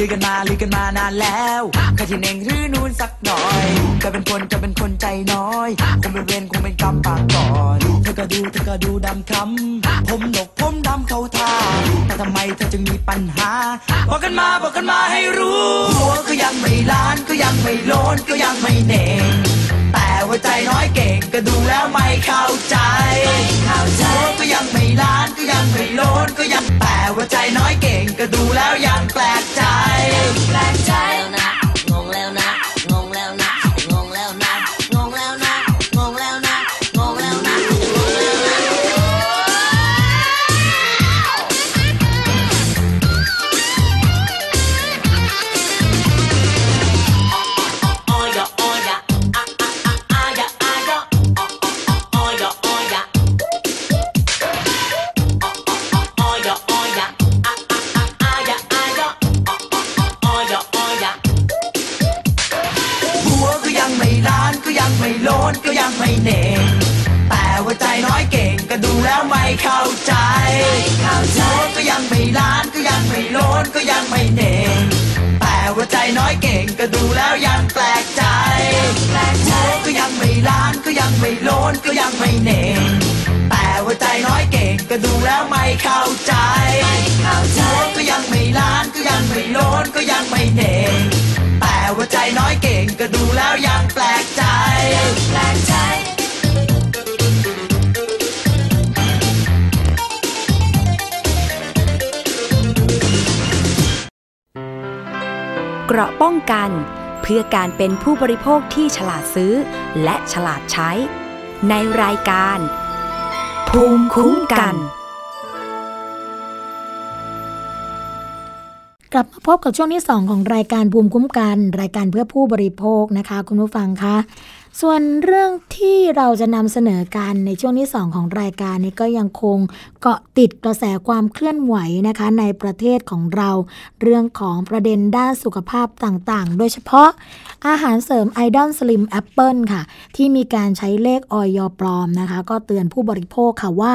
ลือกันมาลือกันมานานแล้วใครที่เน่งหรือนูนสักหน่อยจะเป็นคนจะเป็นคนใจน้อยคงเป็นเวรคงเป็นกรรมปากก่อนเธอก็ดูเธอก็ดูดำคำผมดกผมดำเขาท่าแต่ทำไมเธอจึงมีปัญหาบอกกันมาบอกกันมาให้รู้หัวก็ยังไม่ล้านก็ยังไม่โลนก็ยังไม่เน่ง แต่ว่าใจน้อยเก่งก็ดูแล้วไม่เข้าใจเข้าใจหัวก็ยังไม่ล้านก็ยังไม่โลนก็ยังแต่ว่าใจน้อยเก่งก็ดูแล้วยังแปลกใจ เข้าใจเข้าใจหัวก็ยังไม่ล้านก็ยังไม่โลนก็ยังไม่เน่งแต่ว่าใจน้อยเก่งก็ดูแล้วยังแปลกใจแปลกใจหัวก็ยังไม่ล้านก็ยังไม่โลนก็ยังไม่เน่งแต่ว่าใจน้อยเก่งก็ดูแล้วไม่เข้าใจเข้าใจหัวก็ยังไม่ล้านก็ยังไม่โลนก็ยังไม่เน่งแต่ว่าใจน้อยเก่งก็ดูแล้วยังแปลกใจ เกราะป้องกัน เพื่อการเป็นผู้บริโภคที่ฉลาดซื้อ และฉลาดใช้ ในรายการ ภูมิคุ้มกัน กลับมาพบกับช่วงที่ 2 ของรายการภูมิคุ้มกัน รายการเพื่อผู้บริโภคนะคะ คุณผู้ฟังคะ ส่วนเรื่องที่เราจะนำเสนอกันในช่วงที่ 2 ของรายการนี้ก็ยังคงเกาะติดกระแสความเคลื่อนไหวนะคะในประเทศของเรา เรื่องของประเด็นด้านสุขภาพต่างๆ โดยเฉพาะอาหารเสริม Idol Slim Apple ค่ะ ที่มีการใช้เลขอย. ปลอมนะคะ ก็เตือนผู้บริโภคค่ะว่า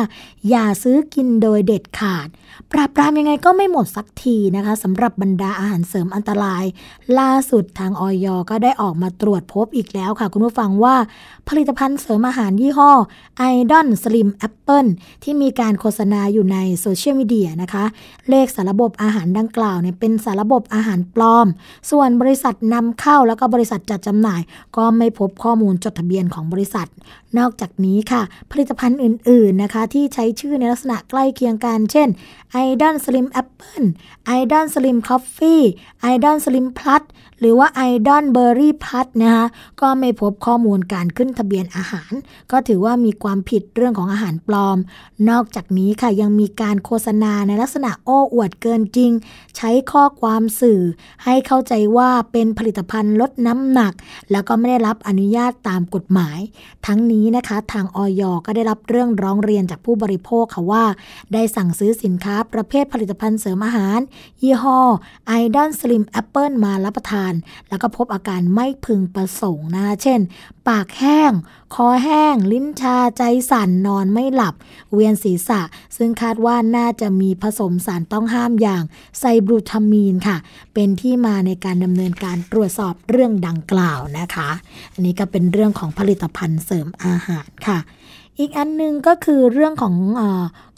อย่าซื้อกินโดยเด็ดขาด ปราบปรามยังไงก็ไม่หมดสักทีนะคะสำหรับบรรดาอาหารเสริมอันตราย ล่าสุดทางอย.ก็ได้ออกมาตรวจพบอีกแล้วค่ะคุณผู้ฟังว่าผลิตภัณฑ์เสริมอาหารยี่ห้อ i d o n Slim Apple ที่มีการโฆษณาอยู่ในโซเชียลมีเดียนะคะ เลขสารบบอาหารดังกล่าวเนี่ยเป็นสารบบอาหารปลอม ส่วนบริษัทนำเข้าแล้วก็บริษัทจัดจำหน่าย ก็ไม่พบข้อมูลจดทะเบียนของบริษัท นอกจากนี้ค่ะ ผลิตภัณฑ์อื่นๆนะคะ ที่ใช้ชื่อในลักษณะใกล้เคียงกัน เช่น i d o n Slim Apple i d o n Slim Coffee i d o n Slim Plus หรือว่า i d o n Berry Plus นะคะก็ไม่พบข้อมูลการขึ้นทะเบียนอาหาร ก็ถือว่ามีความผิดเรื่องของอาหารปลอม นอกจากนี้ค่ะยังมีการโฆษณาในลักษณะโอ้อวดเกินจริง ใช้ข้อความสื่อ ให้เข้าใจว่าเป็นผลิตภัณฑ์ลดน้ำหนัก แล้วก็ไม่ได้รับอนุญาตตามกฎหมาย ทั้งนี้นะคะทางออยก็ได้รับเรื่องร้องเรียนจากผู้บริโภคค่ะว่า ได้สั่งซื้อสินค้าประเภทผลิตภัณฑ์เสริมอาหาร ยี่ห้อ i d o n Slim Apple มารับประทาน แล้วก็พบอาการไม่พึงประสงค์นะคะเช่นปากแห้ง คอแห้ง ลิ้นชาใจสั่นนอนไม่หลับ เวียนศีรษะ ซึ่งคาดว่าน่าจะมีผสมสารต้องห้ามอย่างไซบรูทามีนค่ะ เป็นที่มาในการดำเนินการตรวจสอบเรื่องดังกล่าวนะคะ อันนี้ก็เป็นเรื่องของผลิตภัณฑ์เสริมอาหารค่ะอีกอันหนึงก็คือเรื่องของ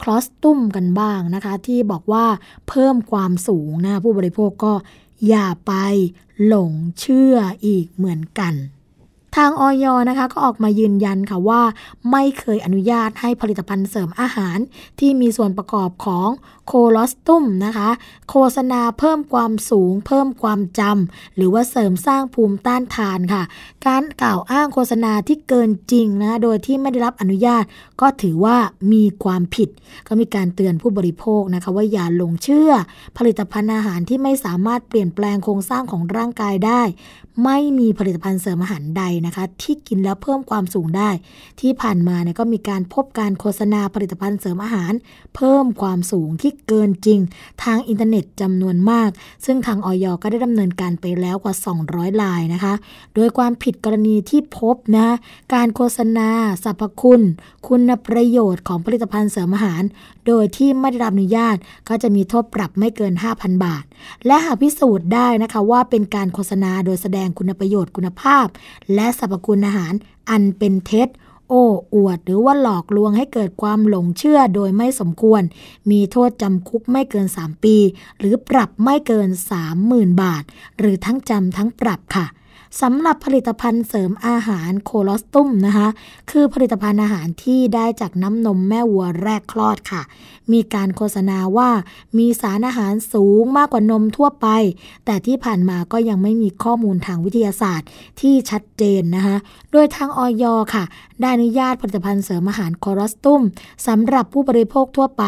คลอสตุ้มกันบ้างนะคะ ที่บอกว่าเพิ่มความสูงนะผู้บริโภคก็อย่าไปหลงเชื่ออีกเหมือนกัน ทางออยนะคะก็ออกมายืนยันค่ะว่า ไม่เคยอนุญาตให้ผลิตภัณฑ์เสริมอาหาร ที่มีส่วนประกอบของ โคโลอสตุมนะคะ โฆษณาเพิ่มความสูง เพิ่มความจำหรือว่าเสริมสร้างภูมิต้านทานค่ะ การกล่าวอ้างโฆษณาที่เกินจริงนะโดยที่ไม่ได้รับอนุญาต ก็ถือว่ามีความผิด ก็มีการเตือนผู้บริโภคนะคะ ว่าอย่าหลงเชื่อ ผลิตภัณฑ์อาหารที่ไม่สามารถเปลี่ยนแปลงโครงสร้างของร่างกายได้ ไม่มีผลิตภัณฑ์เสริมอาหารใดนะคะ ที่กินแล้วเพิ่มความสูงได้ ที่ผ่านมาเนี่ยก็มีการพบการโฆษณาผลิตภัณฑ์เสริมอาหาร เพิ่มความสูงที่เกินจริง ทางอินเทอร์เน็ตจำนวนมาก ซึ่งทางออยก็ได้ดำเนินการไปแล้วกว่า 200 ลายนะคะ โดยความผิดกรณีที่พบนะ การโฆษณาสรรพคุณ คุณประโยชน์ของผลิตภัณฑ์เสริมอาหาร โดยที่ไม่ได้รับอนุญาต ก็จะมีโทษปรับไม่เกิน 5,000 บาท และหากพิสูจน์ได้นะคะว่าเป็นการโฆษณาโดยแสดงคุณประโยชน์คุณภาพ และสรรพคุณอาหารอันเป็นเท็จ โอ้อวด หรือว่าหลอกลวงให้เกิดความหลงเชื่อโดยไม่สมควร มีโทษจำคุกไม่เกิน 3 ปี หรือปรับไม่เกิน 30,000 บาท หรือทั้งจำทั้งปรับค่ะสำหรับผลิตภัณฑ์เสริมอาหารโคลอสตุมนะคะ คือผลิตภัณฑ์อาหารที่ได้จากน้ำนมแม่วัวแรกคลอดค่ะ มีการโฆษณาว่ามีสารอาหารสูงมากกว่านมทั่วไป แต่ที่ผ่านมาก็ยังไม่มีข้อมูลทางวิทยาศาสตร์ที่ชัดเจนนะคะ โดยทางออยค่ะ ได้อนุญาตผลิตภัณฑ์เสริมอาหารคอรัสตุ้มสำหรับผู้บริโภคทั่วไป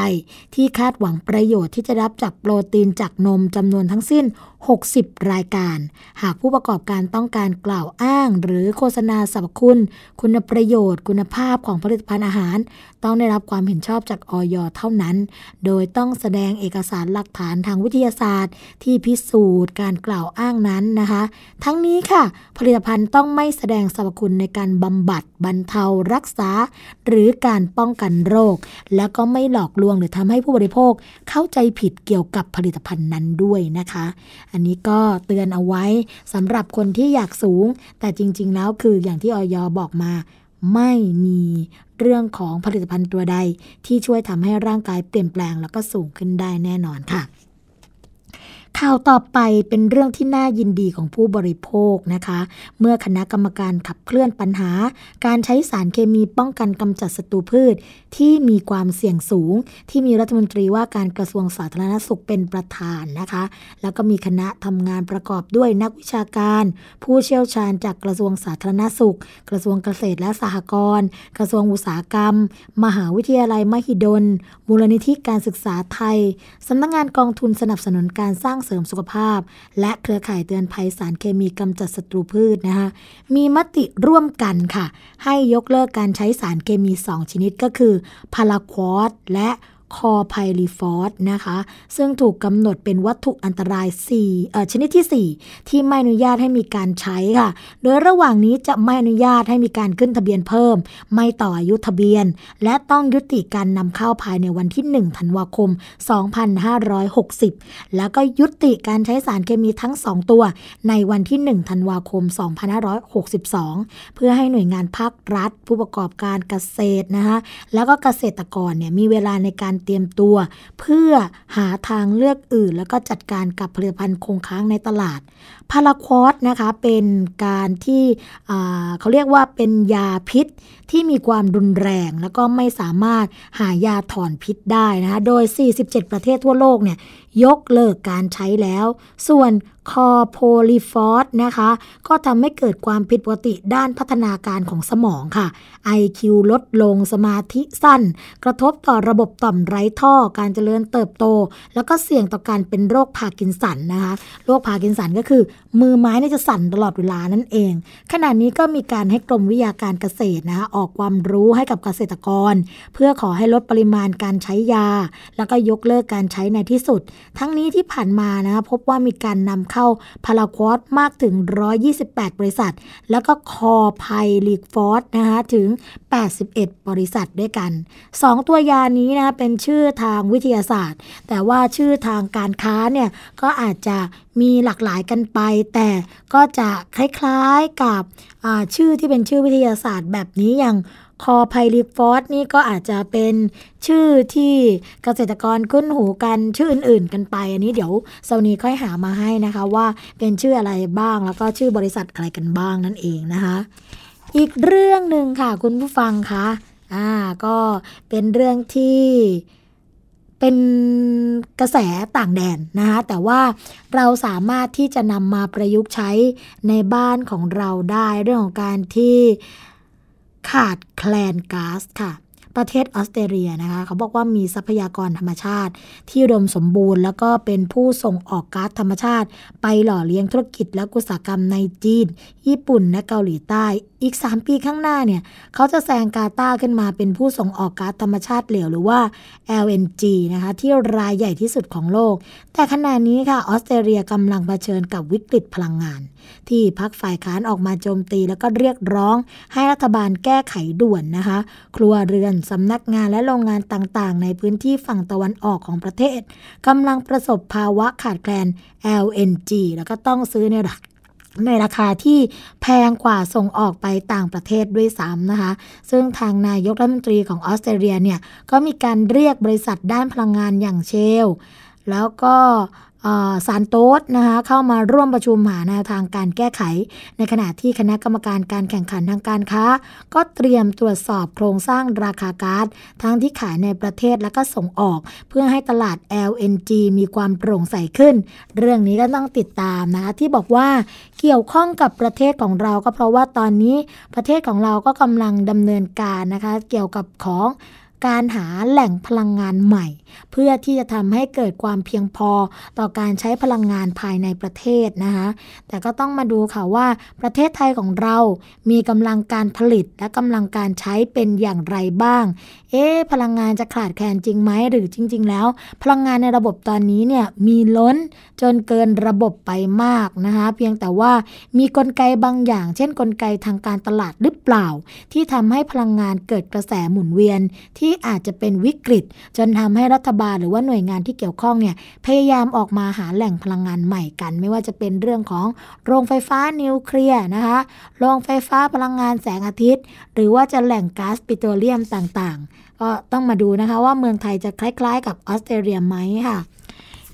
ที่คาดหวังประโยชน์ที่จะรับจากโปรตีนจากนมจำนวนทั้งสิ้น 60 รายการ หากผู้ประกอบการต้องการกล่าวอ้าง หรือโฆษณาสรรพคุณ คุณประโยชน์ คุณภาพของผลิตภัณฑ์อาหาร ต้องได้รับความเห็นชอบจากออยเท่านั้น โดยต้องแสดงเอกสารหลักฐานทางวิทยาศาสตร์ ที่พิสูจน์การกล่าวอ้างนั้นนะคะ ทั้งนี้ค่ะ ผลิตภัณฑ์ต้องไม่แสดงสรรพคุณในการบำบัดบรรเทารักษา หรือการป้องกันโรค และก็ไม่หลอกลวงหรือทำให้ผู้บริโภคเข้าใจผิดเกี่ยวกับผลิตภัณฑ์นั้นด้วยนะคะ อันนี้ก็เตือนเอาไว้สำหรับคนที่อยากสูง แต่จริง ๆ แล้วคืออย่างที่ออยบอกมาไม่มี เรื่องของผลิตภัณฑ์ตัวใดที่ช่วยทำให้ร่างกายเปลี่ยนแปลงแล้วก็สูงขึ้นได้แน่นอนค่ะ ข่าวต่อไปเป็นเรื่องที่น่ายินดีของผู้บริโภคนะคะ เมื่อคณะกรรมการขับเคลื่อนปัญหา การใช้สารเคมีป้องกันกำจัดศัตรูพืช ที่มีความเสี่ยงสูง ที่มีรัฐมนตรีว่าการกระทรวงสาธารณสุขเป็นประธานนะคะ แล้วก็มีคณะทำงานประกอบด้วยนักวิชาการ ผู้เชี่ยวชาญจากกระทรวงสาธารณสุข กระทรวงเกษตรและสหกรณ์กระทรวงอุตสาหกรรม มหาวิทยาลัยมหิดลมูลนิธิการศึกษาไทยสำนักงานกองทุนสนับสนุนการสร้างเสริมสุขภาพ และเครือข่ายเตือนภัยสารเคมีกำจัดศัตรูพืชนะคะมีมติร่วมกันค่ะ ให้ยกเลิกการใช้สารเคมี 2 ชนิดก็คือพาราควอตและ คอไพลิฟอสนะคะ ซึ่งถูกกำหนดเป็นวัตถุอันตราย4เอ่อชนิดที่ 4 ที่ไม่อนุญาตให้มีการใช้ค่ะ โดยระหว่างนี้จะไม่อนุญาตให้มีการขึ้นทะเบียนเพิ่ม ไม่ต่ออายุทะเบียน และต้องยุติการนำเข้าภายในวันที่ 1 ธันวาคม 2560 แล้วก็ยุติการใช้สารเคมีทั้ง 2 ตัว ในวันที่ 1 ธันวาคม 2562 เพื่อให้หน่วยงานภาครัฐ ผู้ประกอบการเกษตรนะคะแล้วก็เกษตรกรเนี่ยมีเวลาในการเตรียมตัว เพื่อหาทางเลือกอื่น แล้วก็จัดการกับผลิตภัณฑ์คงค้างในตลาดพาราควอสนะคะเป็นการที่เขาเรียกว่าเป็นยาพิษ ที่มีความรุนแรง แล้วก็ไม่สามารถหายาถอนพิษได้นะคะ โดย 47 ประเทศทั่วโลกเนี่ยยกเลิกการใช้แล้ว ส่วนคลอร์ไพริฟอสนะคะ ก็ทำให้เกิดความผิดปกติด้านพัฒนาการของสมองค่ะ IQ ลดลงสมาธิสั้น กระทบต่อระบบต่อมไร้ท่อการเจริญเติบโต แล้วก็เสี่ยงต่อการเป็นโรคพาร์กินสันนะคะโรคพาร์กินสันก็คือ มือไม้นี่จะสั่นตลอดเวลานั่นเอง ขณะนี้ก็มีการให้กรมวิชาการเกษตรนะคะออกความรู้ให้กับเกษตรกร เพื่อขอให้ลดปริมาณการใช้ยา แล้วก็ยกเลิกการใช้ในที่สุด ทั้งนี้ที่ผ่านมานะคะพบว่ามีการนำเข้าพาราควอสมากถึง 128 บริษัท แล้วก็คอไพลิกฟอสนะคะถึง 81 บริษัทด้วยกัน 2 ตัวยานี้นะเป็นชื่อทางวิทยาศาสตร์ แต่ว่าชื่อทางการค้าเนี่ยก็อาจจะมีหลากหลายกันไป แต่ก็จะคล้ายๆกับชื่อที่เป็นชื่อวิทยาศาสตร์แบบนี้อย่างคอไพลิฟอสนี่ก็อาจจะเป็นชื่อที่เกษตรกรคุ้นหูกันชื่ออื่น ๆ กันไป อันนี้เดี๋ยวเซานีค่อยหามาให้นะคะว่าเป็นชื่ออะไรบ้างแล้วก็ชื่อบริษัทอะไรกันบ้างนั่นเองนะคะ อีกเรื่องหนึ่งค่ะคุณผู้ฟังคะอ่าก็เป็นเรื่องที่ เป็นกระแสต่างแดนนะคะแต่ว่าเราสามารถที่จะนำมาประยุกต์ใช้ในบ้านของเราได้เรื่องของการที่ขาดแคลนก๊าซค่ะประเทศออสเตรเลียนะคะ เขาบอกว่ามีทรัพยากรธรรมชาติ ที่อุดมสมบูรณ์ แล้วก็เป็นผู้ส่งออกก๊าซธรรมชาติ ไปหล่อเลี้ยงธุรกิจและอุตสาหกรรมในจีน ญี่ปุ่นและเกาหลีใต้ อีก 3 ปีข้างหน้าเนี่ยเขาจะแซงกาตาขึ้นมาเป็นผู้ส่งออกก๊าซธรรมชาติเหลวหรือว่า LNG นะคะที่รายใหญ่ที่สุดของโลก แต่ขณะนี้ค่ะออสเตรเลียกำลังเผชิญกับวิกฤตพลังงาน ที่พักฝ่ายค้านออกมาโจมตี แล้วก็เรียกร้องให้รัฐบาลแก้ไขด่วนนะคะ ครัวเรือนสำนักงานและโรงงานต่างๆ ในพื้นที่ฝั่งตะวันออกของประเทศกำลังประสบภาวะขาดแคลน LNG แล้วก็ต้องซื้อในรา ในราคาที่แพงกว่าส่งออกไปต่างประเทศด้วยซ้ำนะคะ ซึ่งทางนายกรัฐมนตรีของออสเตรเลียเนี่ย ก็มีการเรียกบริษัทด้านพลังงานอย่างเชล แล้วก็ ซานโตสนะคะเข้ามาร่วมประชุมหาแนวทางการแก้ไข ในขณะที่คณะกรรมการการแข่งขันทางการค้า ก็เตรียมตรวจสอบโครงสร้างราคาก๊าซทั้งที่ขายในประเทศและก็ส่งออก เพื่อให้ตลาด LNG มีความโปร่งใสขึ้น เรื่องนี้ก็ต้องติดตามนะคะที่บอกว่าเกี่ยวข้องกับประเทศของเราก็เพราะว่าตอนนี้ประเทศของเราก็กำลังดำเนินการนะคะเกี่ยวกับของการหาแหล่งพลังงานใหม่ เพื่อที่จะทำให้เกิดความเพียงพอต่อการใช้พลังงานภายในประเทศนะคะแต่ก็ต้องมาดูค่ะว่าประเทศไทยของเรา มีกำลังการผลิตและกำลังการใช้เป็นอย่างไรบ้าง เอ๊พลังงานจะขาดแคลนจริงไหมหรือจริง ๆ แล้ว พลังงานในระบบตอนนี้เนี่ยมีล้นจนเกินระบบไปมากนะคะเพียงแต่ว่ามีกลไกบางอย่าง เช่นกลไกทางการตลาดหรือเปล่า ที่ทำให้พลังงานเกิดกระแสหมุนเวียนที่ที่อาจจะเป็นวิกฤต จนทำให้รัฐบาลหรือว่าหน่วยงานที่เกี่ยวข้องเนี่ยพยายามออกมาหาแหล่งพลังงานใหม่กัน ไม่ว่าจะเป็นเรื่องของโรงไฟฟ้านิวเคลียร์นะคะโรงไฟฟ้าพลังงานแสงอาทิตย์ หรือว่าจะแหล่งก๊าซปิโตรเลียมต่างๆ ก็ต้องมาดูนะคะว่าเมืองไทยจะคล้ายๆ กับออสเตรเลียไหมค่ะ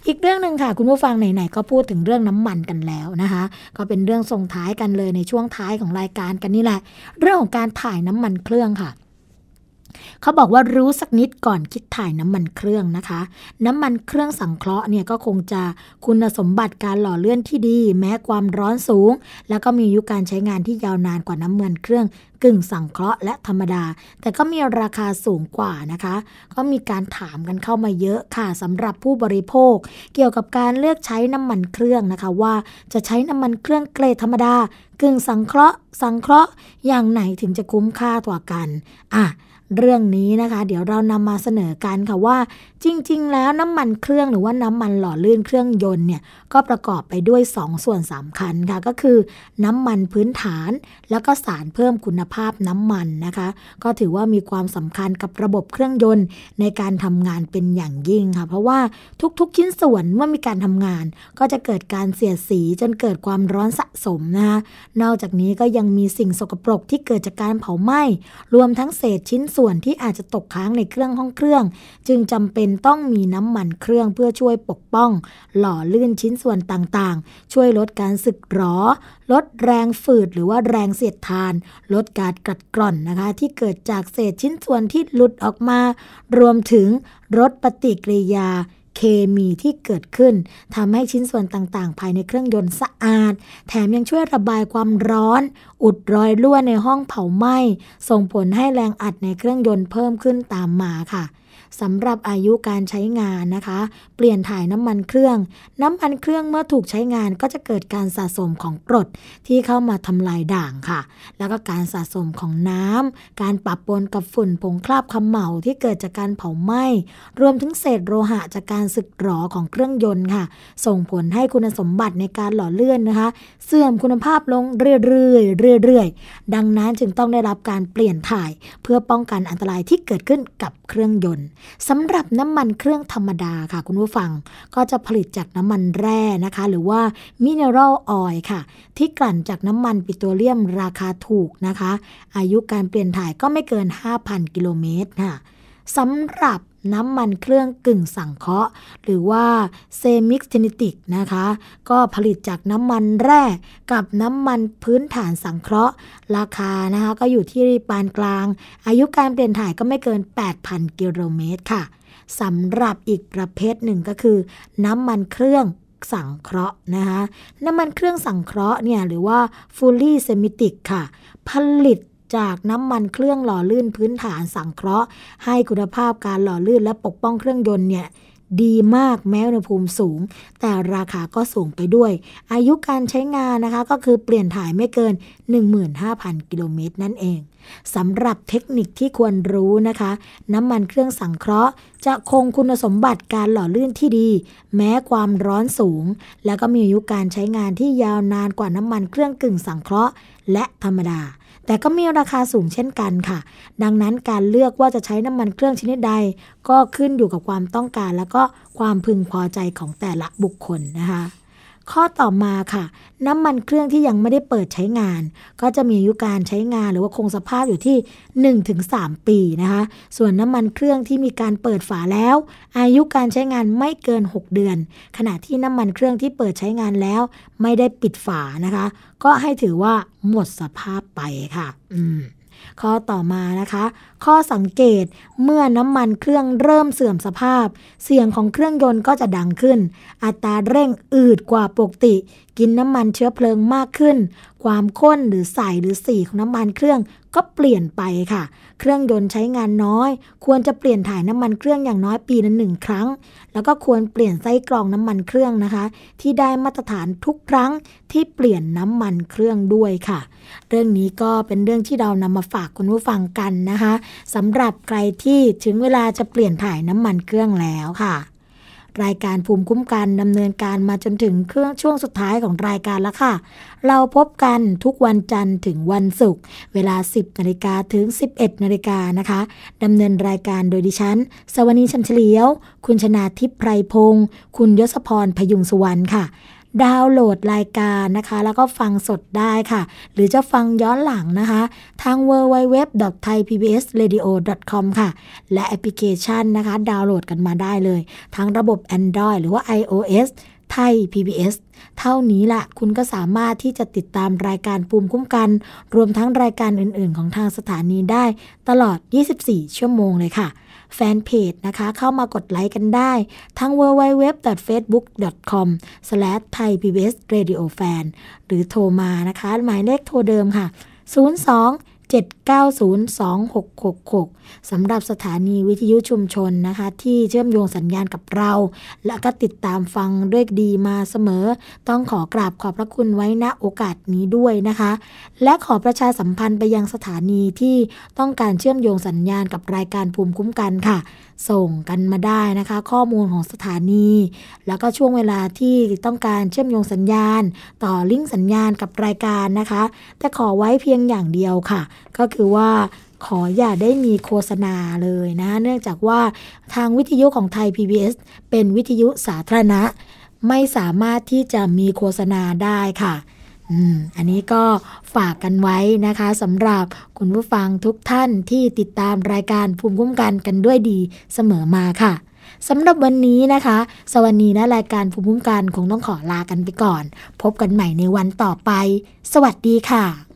อีกเรื่องหนึ่งค่ะ คุณผู้ฟังไหนๆก็พูดถึงเรื่องน้ำมันกันแล้วนะคะ ก็เป็นเรื่องส่งท้ายกันเลยในช่วงท้ายของรายการกันนี่แหละ เรื่องของการถ่ายน้ำมันเครื่องค่ะ เขาบอกว่ารู้สักนิดก่อนคิดถ่ายน้ำมันเครื่องนะคะ น้ำมันเครื่องสังเคราะห์เนี่ยก็คงจะคุณสมบัติการหล่อเลื่อนที่ดี แม้ความร้อนสูง แล้วก็มีอายุการใช้งานที่ยาวนานกว่าน้ำมันเครื่องกึ่งสังเคราะห์และธรรมดา แต่ก็มีราคาสูงกว่านะคะ ก็มีการถามกันเข้ามาเยอะค่ะสำหรับผู้บริโภค เกี่ยวกับการเลือกใช้น้ำมันเครื่องนะคะว่าจะใช้น้ำมันเครื่องเกรดธรรมดากึ่งสังเคราะห์ สังเคราะห์อย่างไหนถึงจะคุ้มค่ากว่ากันอะ เรื่องนี้นะคะ เดี๋ยวเรานำมาเสนอกันค่ะว่า จริง ๆ แล้วน้ำมันเครื่องหรือว่าน้ำมันหล่อลื่นเครื่องยนต์เนี่ยก็ประกอบไปด้วย 2 ส่วนสำคัญค่ะก็คือ น้ำมันพื้นฐาน แล้วก็สารเพิ่มคุณภาพน้ำมันนะคะ ก็ถือว่ามีความสำคัญกับระบบเครื่องยนต์ ในการทำงานเป็นอย่างยิ่งค่ะ เพราะว่าทุกๆชิ้นส่วนเมื่อมีการทำงาน ก็จะเกิดการเสียดสีจนเกิดความร้อนสะสมนะคะนอกจากนี้ก็ยังมีสิ่งสกปรกที่เกิดจากการเผาไหม้รวมทั้งเศษชิ้นส่วนที่อาจจะตกค้างในเครื่องห้องเครื่อง จึงจำเป็นต้องมีน้ำมันเครื่องเพื่อช่วยปกป้อง หล่อลื่นชิ้นส่วนต่างๆ ช่วยลดการสึกหรอ ลดแรงฝืดหรือว่าแรงเสียดทาน ลดการกัดกร่อนนะคะ ที่เกิดจากเศษชิ้นส่วนที่หลุดออกมา รวมถึงลดปฏิกิริยา เคมีที่เกิดขึ้นทำให้ชิ้นส่วนต่างๆ ภายในเครื่องยนต์สะอาด แถมยังช่วยระบายความร้อน อุดรอยรั่วในห้องเผาไหม้ส่งผลให้แรงอัดในเครื่องยนต์เพิ่มขึ้นตามมาค่ะ สำหรับอายุการใช้งานนะคะ เปลี่ยนถ่ายน้ำมันเครื่อง น้ำมันเครื่องเมื่อถูกใช้งานก็จะเกิดการสะสมของกรดที่เข้ามาทำลายด่างค่ะ แล้วก็การสะสมของน้ำการปะปนกับฝุ่นผงคราบขมเหลาที่เกิดจากการเผาไหม้รวมถึงเศษโลหะจากการสึกหรอของเครื่องยนต์ค่ะ ส่งผลให้คุณสมบัติในการหล่อเลื่อนนะคะ เสื่อมคุณภาพลงเรื่อยๆเรื่อยๆดังนั้นจึงต้องได้รับการเปลี่ยนถ่าย เพื่อป้องกันอันตรายที่เกิดขึ้นกับเครื่องยนต์สำหรับน้ำมันเครื่องธรรมดาค่ะคุณผู้ฟัง ก็จะผลิตจากน้ำมันแร่นะคะ หรือว่า mineral oil ค่ะ ที่กลั่นจากน้ำมันปิโตรเลียมราคาถูกนะคะ อายุการเปลี่ยนถ่ายก็ไม่เกิน 5,000 กิโลเมตรค่ะ สำหรับน้ำมันเครื่องกึ่งสังเคราะห์ หรือว่า semi-synthetic นะคะ ก็ผลิตจากน้ำมันแร่กับน้ำมันพื้นฐานสังเคราะห์ ราคานะคะก็อยู่ที่ปานกลาง อายุการเปลี่ยนถ่ายก็ไม่เกิน 8,000 กิโลเมตรค่ะสำหรับอีกประเภทหนึ่งก็คือ น้ำมันเครื่องสังเคราะห์นะคะน้ำมันเครื่องสังเคราะห์เนี่ยหรือว่า fully semitic ค่ะ ผลิต จากน้ำมันเครื่องหล่อลื่นพื้นฐานสังเคราะห์ ให้คุณภาพการหล่อลื่นและปกป้องเครื่องยนต์เนี่ยดีมากแม้อุณหภูมิสูง แต่ราคาก็สูงไปด้วย อายุการใช้งานนะคะก็คือเปลี่ยนถ่ายไม่เกิน 15,000 กิโลเมตรนั่นเองสำหรับเทคนิคที่ควรรู้นะคะ น้ำมันเครื่องสังเคราะห์ จะคงคุณสมบัติการหล่อลื่นที่ดี แม้ความร้อนสูง แล้วก็มีอายุการใช้งานที่ยาวนานกว่าน้ำมันเครื่องกึ่งสังเคราะห์ และธรรมดา แต่ก็มีราคาสูงเช่นกันค่ะ ดังนั้นการเลือกว่าจะใช้น้ำมันเครื่องชนิดใด ก็ขึ้นอยู่กับความต้องการ แล้วก็ความพึงพอใจของแต่ละบุคคลนะคะ ข้อต่อมาค่ะ น้ำมันเครื่องที่ยังไม่ได้เปิดใช้งาน ก็จะมีอายุการใช้งานหรือว่าคงสภาพอยู่ที่ 1-3 ปีนะคะ ส่วนน้ำมันเครื่องที่มีการเปิดฝาแล้ว อายุการใช้งานไม่เกิน 6 เดือน ขณะที่น้ำมันเครื่องที่เปิดใช้งานแล้ว ไม่ได้ปิดฝานะคะ ก็ให้ถือว่าหมดสภาพไปค่ะ อืม ข้อต่อมานะคะ ข้อสังเกตเมื่อน้ำมันเครื่องเริ่มเสื่อมสภาพ เสียงของเครื่องยนต์ก็จะดังขึ้น อัตราเร่งอืดกว่าปกติ กินน้ำมันเชื้อเพลิงมากขึ้น ความข้นหรือใสหรือสีของน้ำมันเครื่องก็เปลี่ยนไปค่ะ เครื่องยนต์ใช้งานน้อย ควรจะเปลี่ยนถ่ายน้ำมันเครื่องอย่างน้อยปีละหนึ่งครั้ง แล้วก็ควรเปลี่ยนไส้กรองน้ำมันเครื่องนะคะ ที่ได้มาตรฐานทุกครั้งที่เปลี่ยนน้ำมันเครื่องด้วยค่ะ เรื่องนี้ก็เป็นเรื่องที่เรานำมาฝากคุณผู้ฟังกันนะคะสำหรับใครที่ถึงเวลาจะเปลี่ยนถ่ายน้ำมันเครื่องแล้วค่ะ รายการภูมิคุ้มกันดำเนินการมาจนถึงเครื่องช่วงสุดท้ายของรายการแล้วค่ะ เราพบกันทุกวันจันทร์ถึงวันศุกร์เวลา 10นาฬิกาถึง 11นาฬิกานะคะดำเนินรายการโดยดิฉัน สวนีชันเฉลียว คุณชนาทิพย์ไพรพงศ์คุณยศพรพยุงสุวรรณค่ะ ดาวน์โหลดรายการนะคะ แล้วก็ฟังสดได้ค่ะ หรือจะฟังย้อนหลังนะคะ ทาง www.thaipbsradio.com ค่ะ และแอปพลิเคชันนะคะ ดาวน์โหลดกันมาได้เลย ทั้งระบบ Android หรือว่า iOS ไทย PBS เท่านี้ละคุณก็สามารถที่จะติดตามรายการภูมิคุ้มกัน รวมทั้งรายการอื่น ๆ ของทางสถานีได้ ตลอด 24 ชั่วโมงเลยค่ะ แฟนเพจนะคะ เข้ามากดไลค์กันได้ทั้ง www.facebook.com/thaipbsradiofan หรือโทรมานะคะ หมายเลขโทรเดิมค่ะ 02 7902666 สำหรับสถานีวิทยุชุมชนนะคะ ที่เชื่อมโยงสัญญาณกับเรา และก็ติดตามฟังด้วยดีมาเสมอ ต้องขอกราบขอบพระคุณไว้ณโอกาสนี้ด้วยนะคะ และขอประชาสัมพันธ์ไปยังสถานีที่ต้องการเชื่อมโยงสัญญาณกับรายการภูมิคุ้มกันค่ะ ส่งกันมาได้นะคะ ข้อมูลของสถานี แล้วก็ช่วงเวลาที่ต้องการเชื่อมโยงสัญญาณ ต่อลิงก์สัญญาณกับรายการนะคะ แต่ขอไว้เพียงอย่างเดียวค่ะ ก็คือว่าขออย่าได้มีโฆษณาเลยนะ เนื่องจากว่าทางวิทยุของไทย PBS เป็นวิทยุสาธารณะ ไม่สามารถที่จะมีโฆษณาได้ค่ะ อืมอันนี้ก็ฝากกันไว้นะคะสำหรับคุณผู้ฟังทุกท่านที่ติดตามรายการภูมิคุ้มกันกันด้วยดีเสมอมาค่ะสำหรับวันนี้นะคะ สวัสดีนะรายการภูมิคุ้มกันคงต้องขอลากันไปก่อน พบกันใหม่ในวันต่อไป สวัสดีค่ะ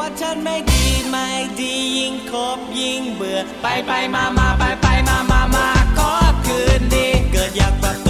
ว่าฉันไม่ดีไม่ดียิ่งคบยิ่งเบื่อ ไปไปมามาไปไปมามามาขอคืนดี เกิดอยากประตู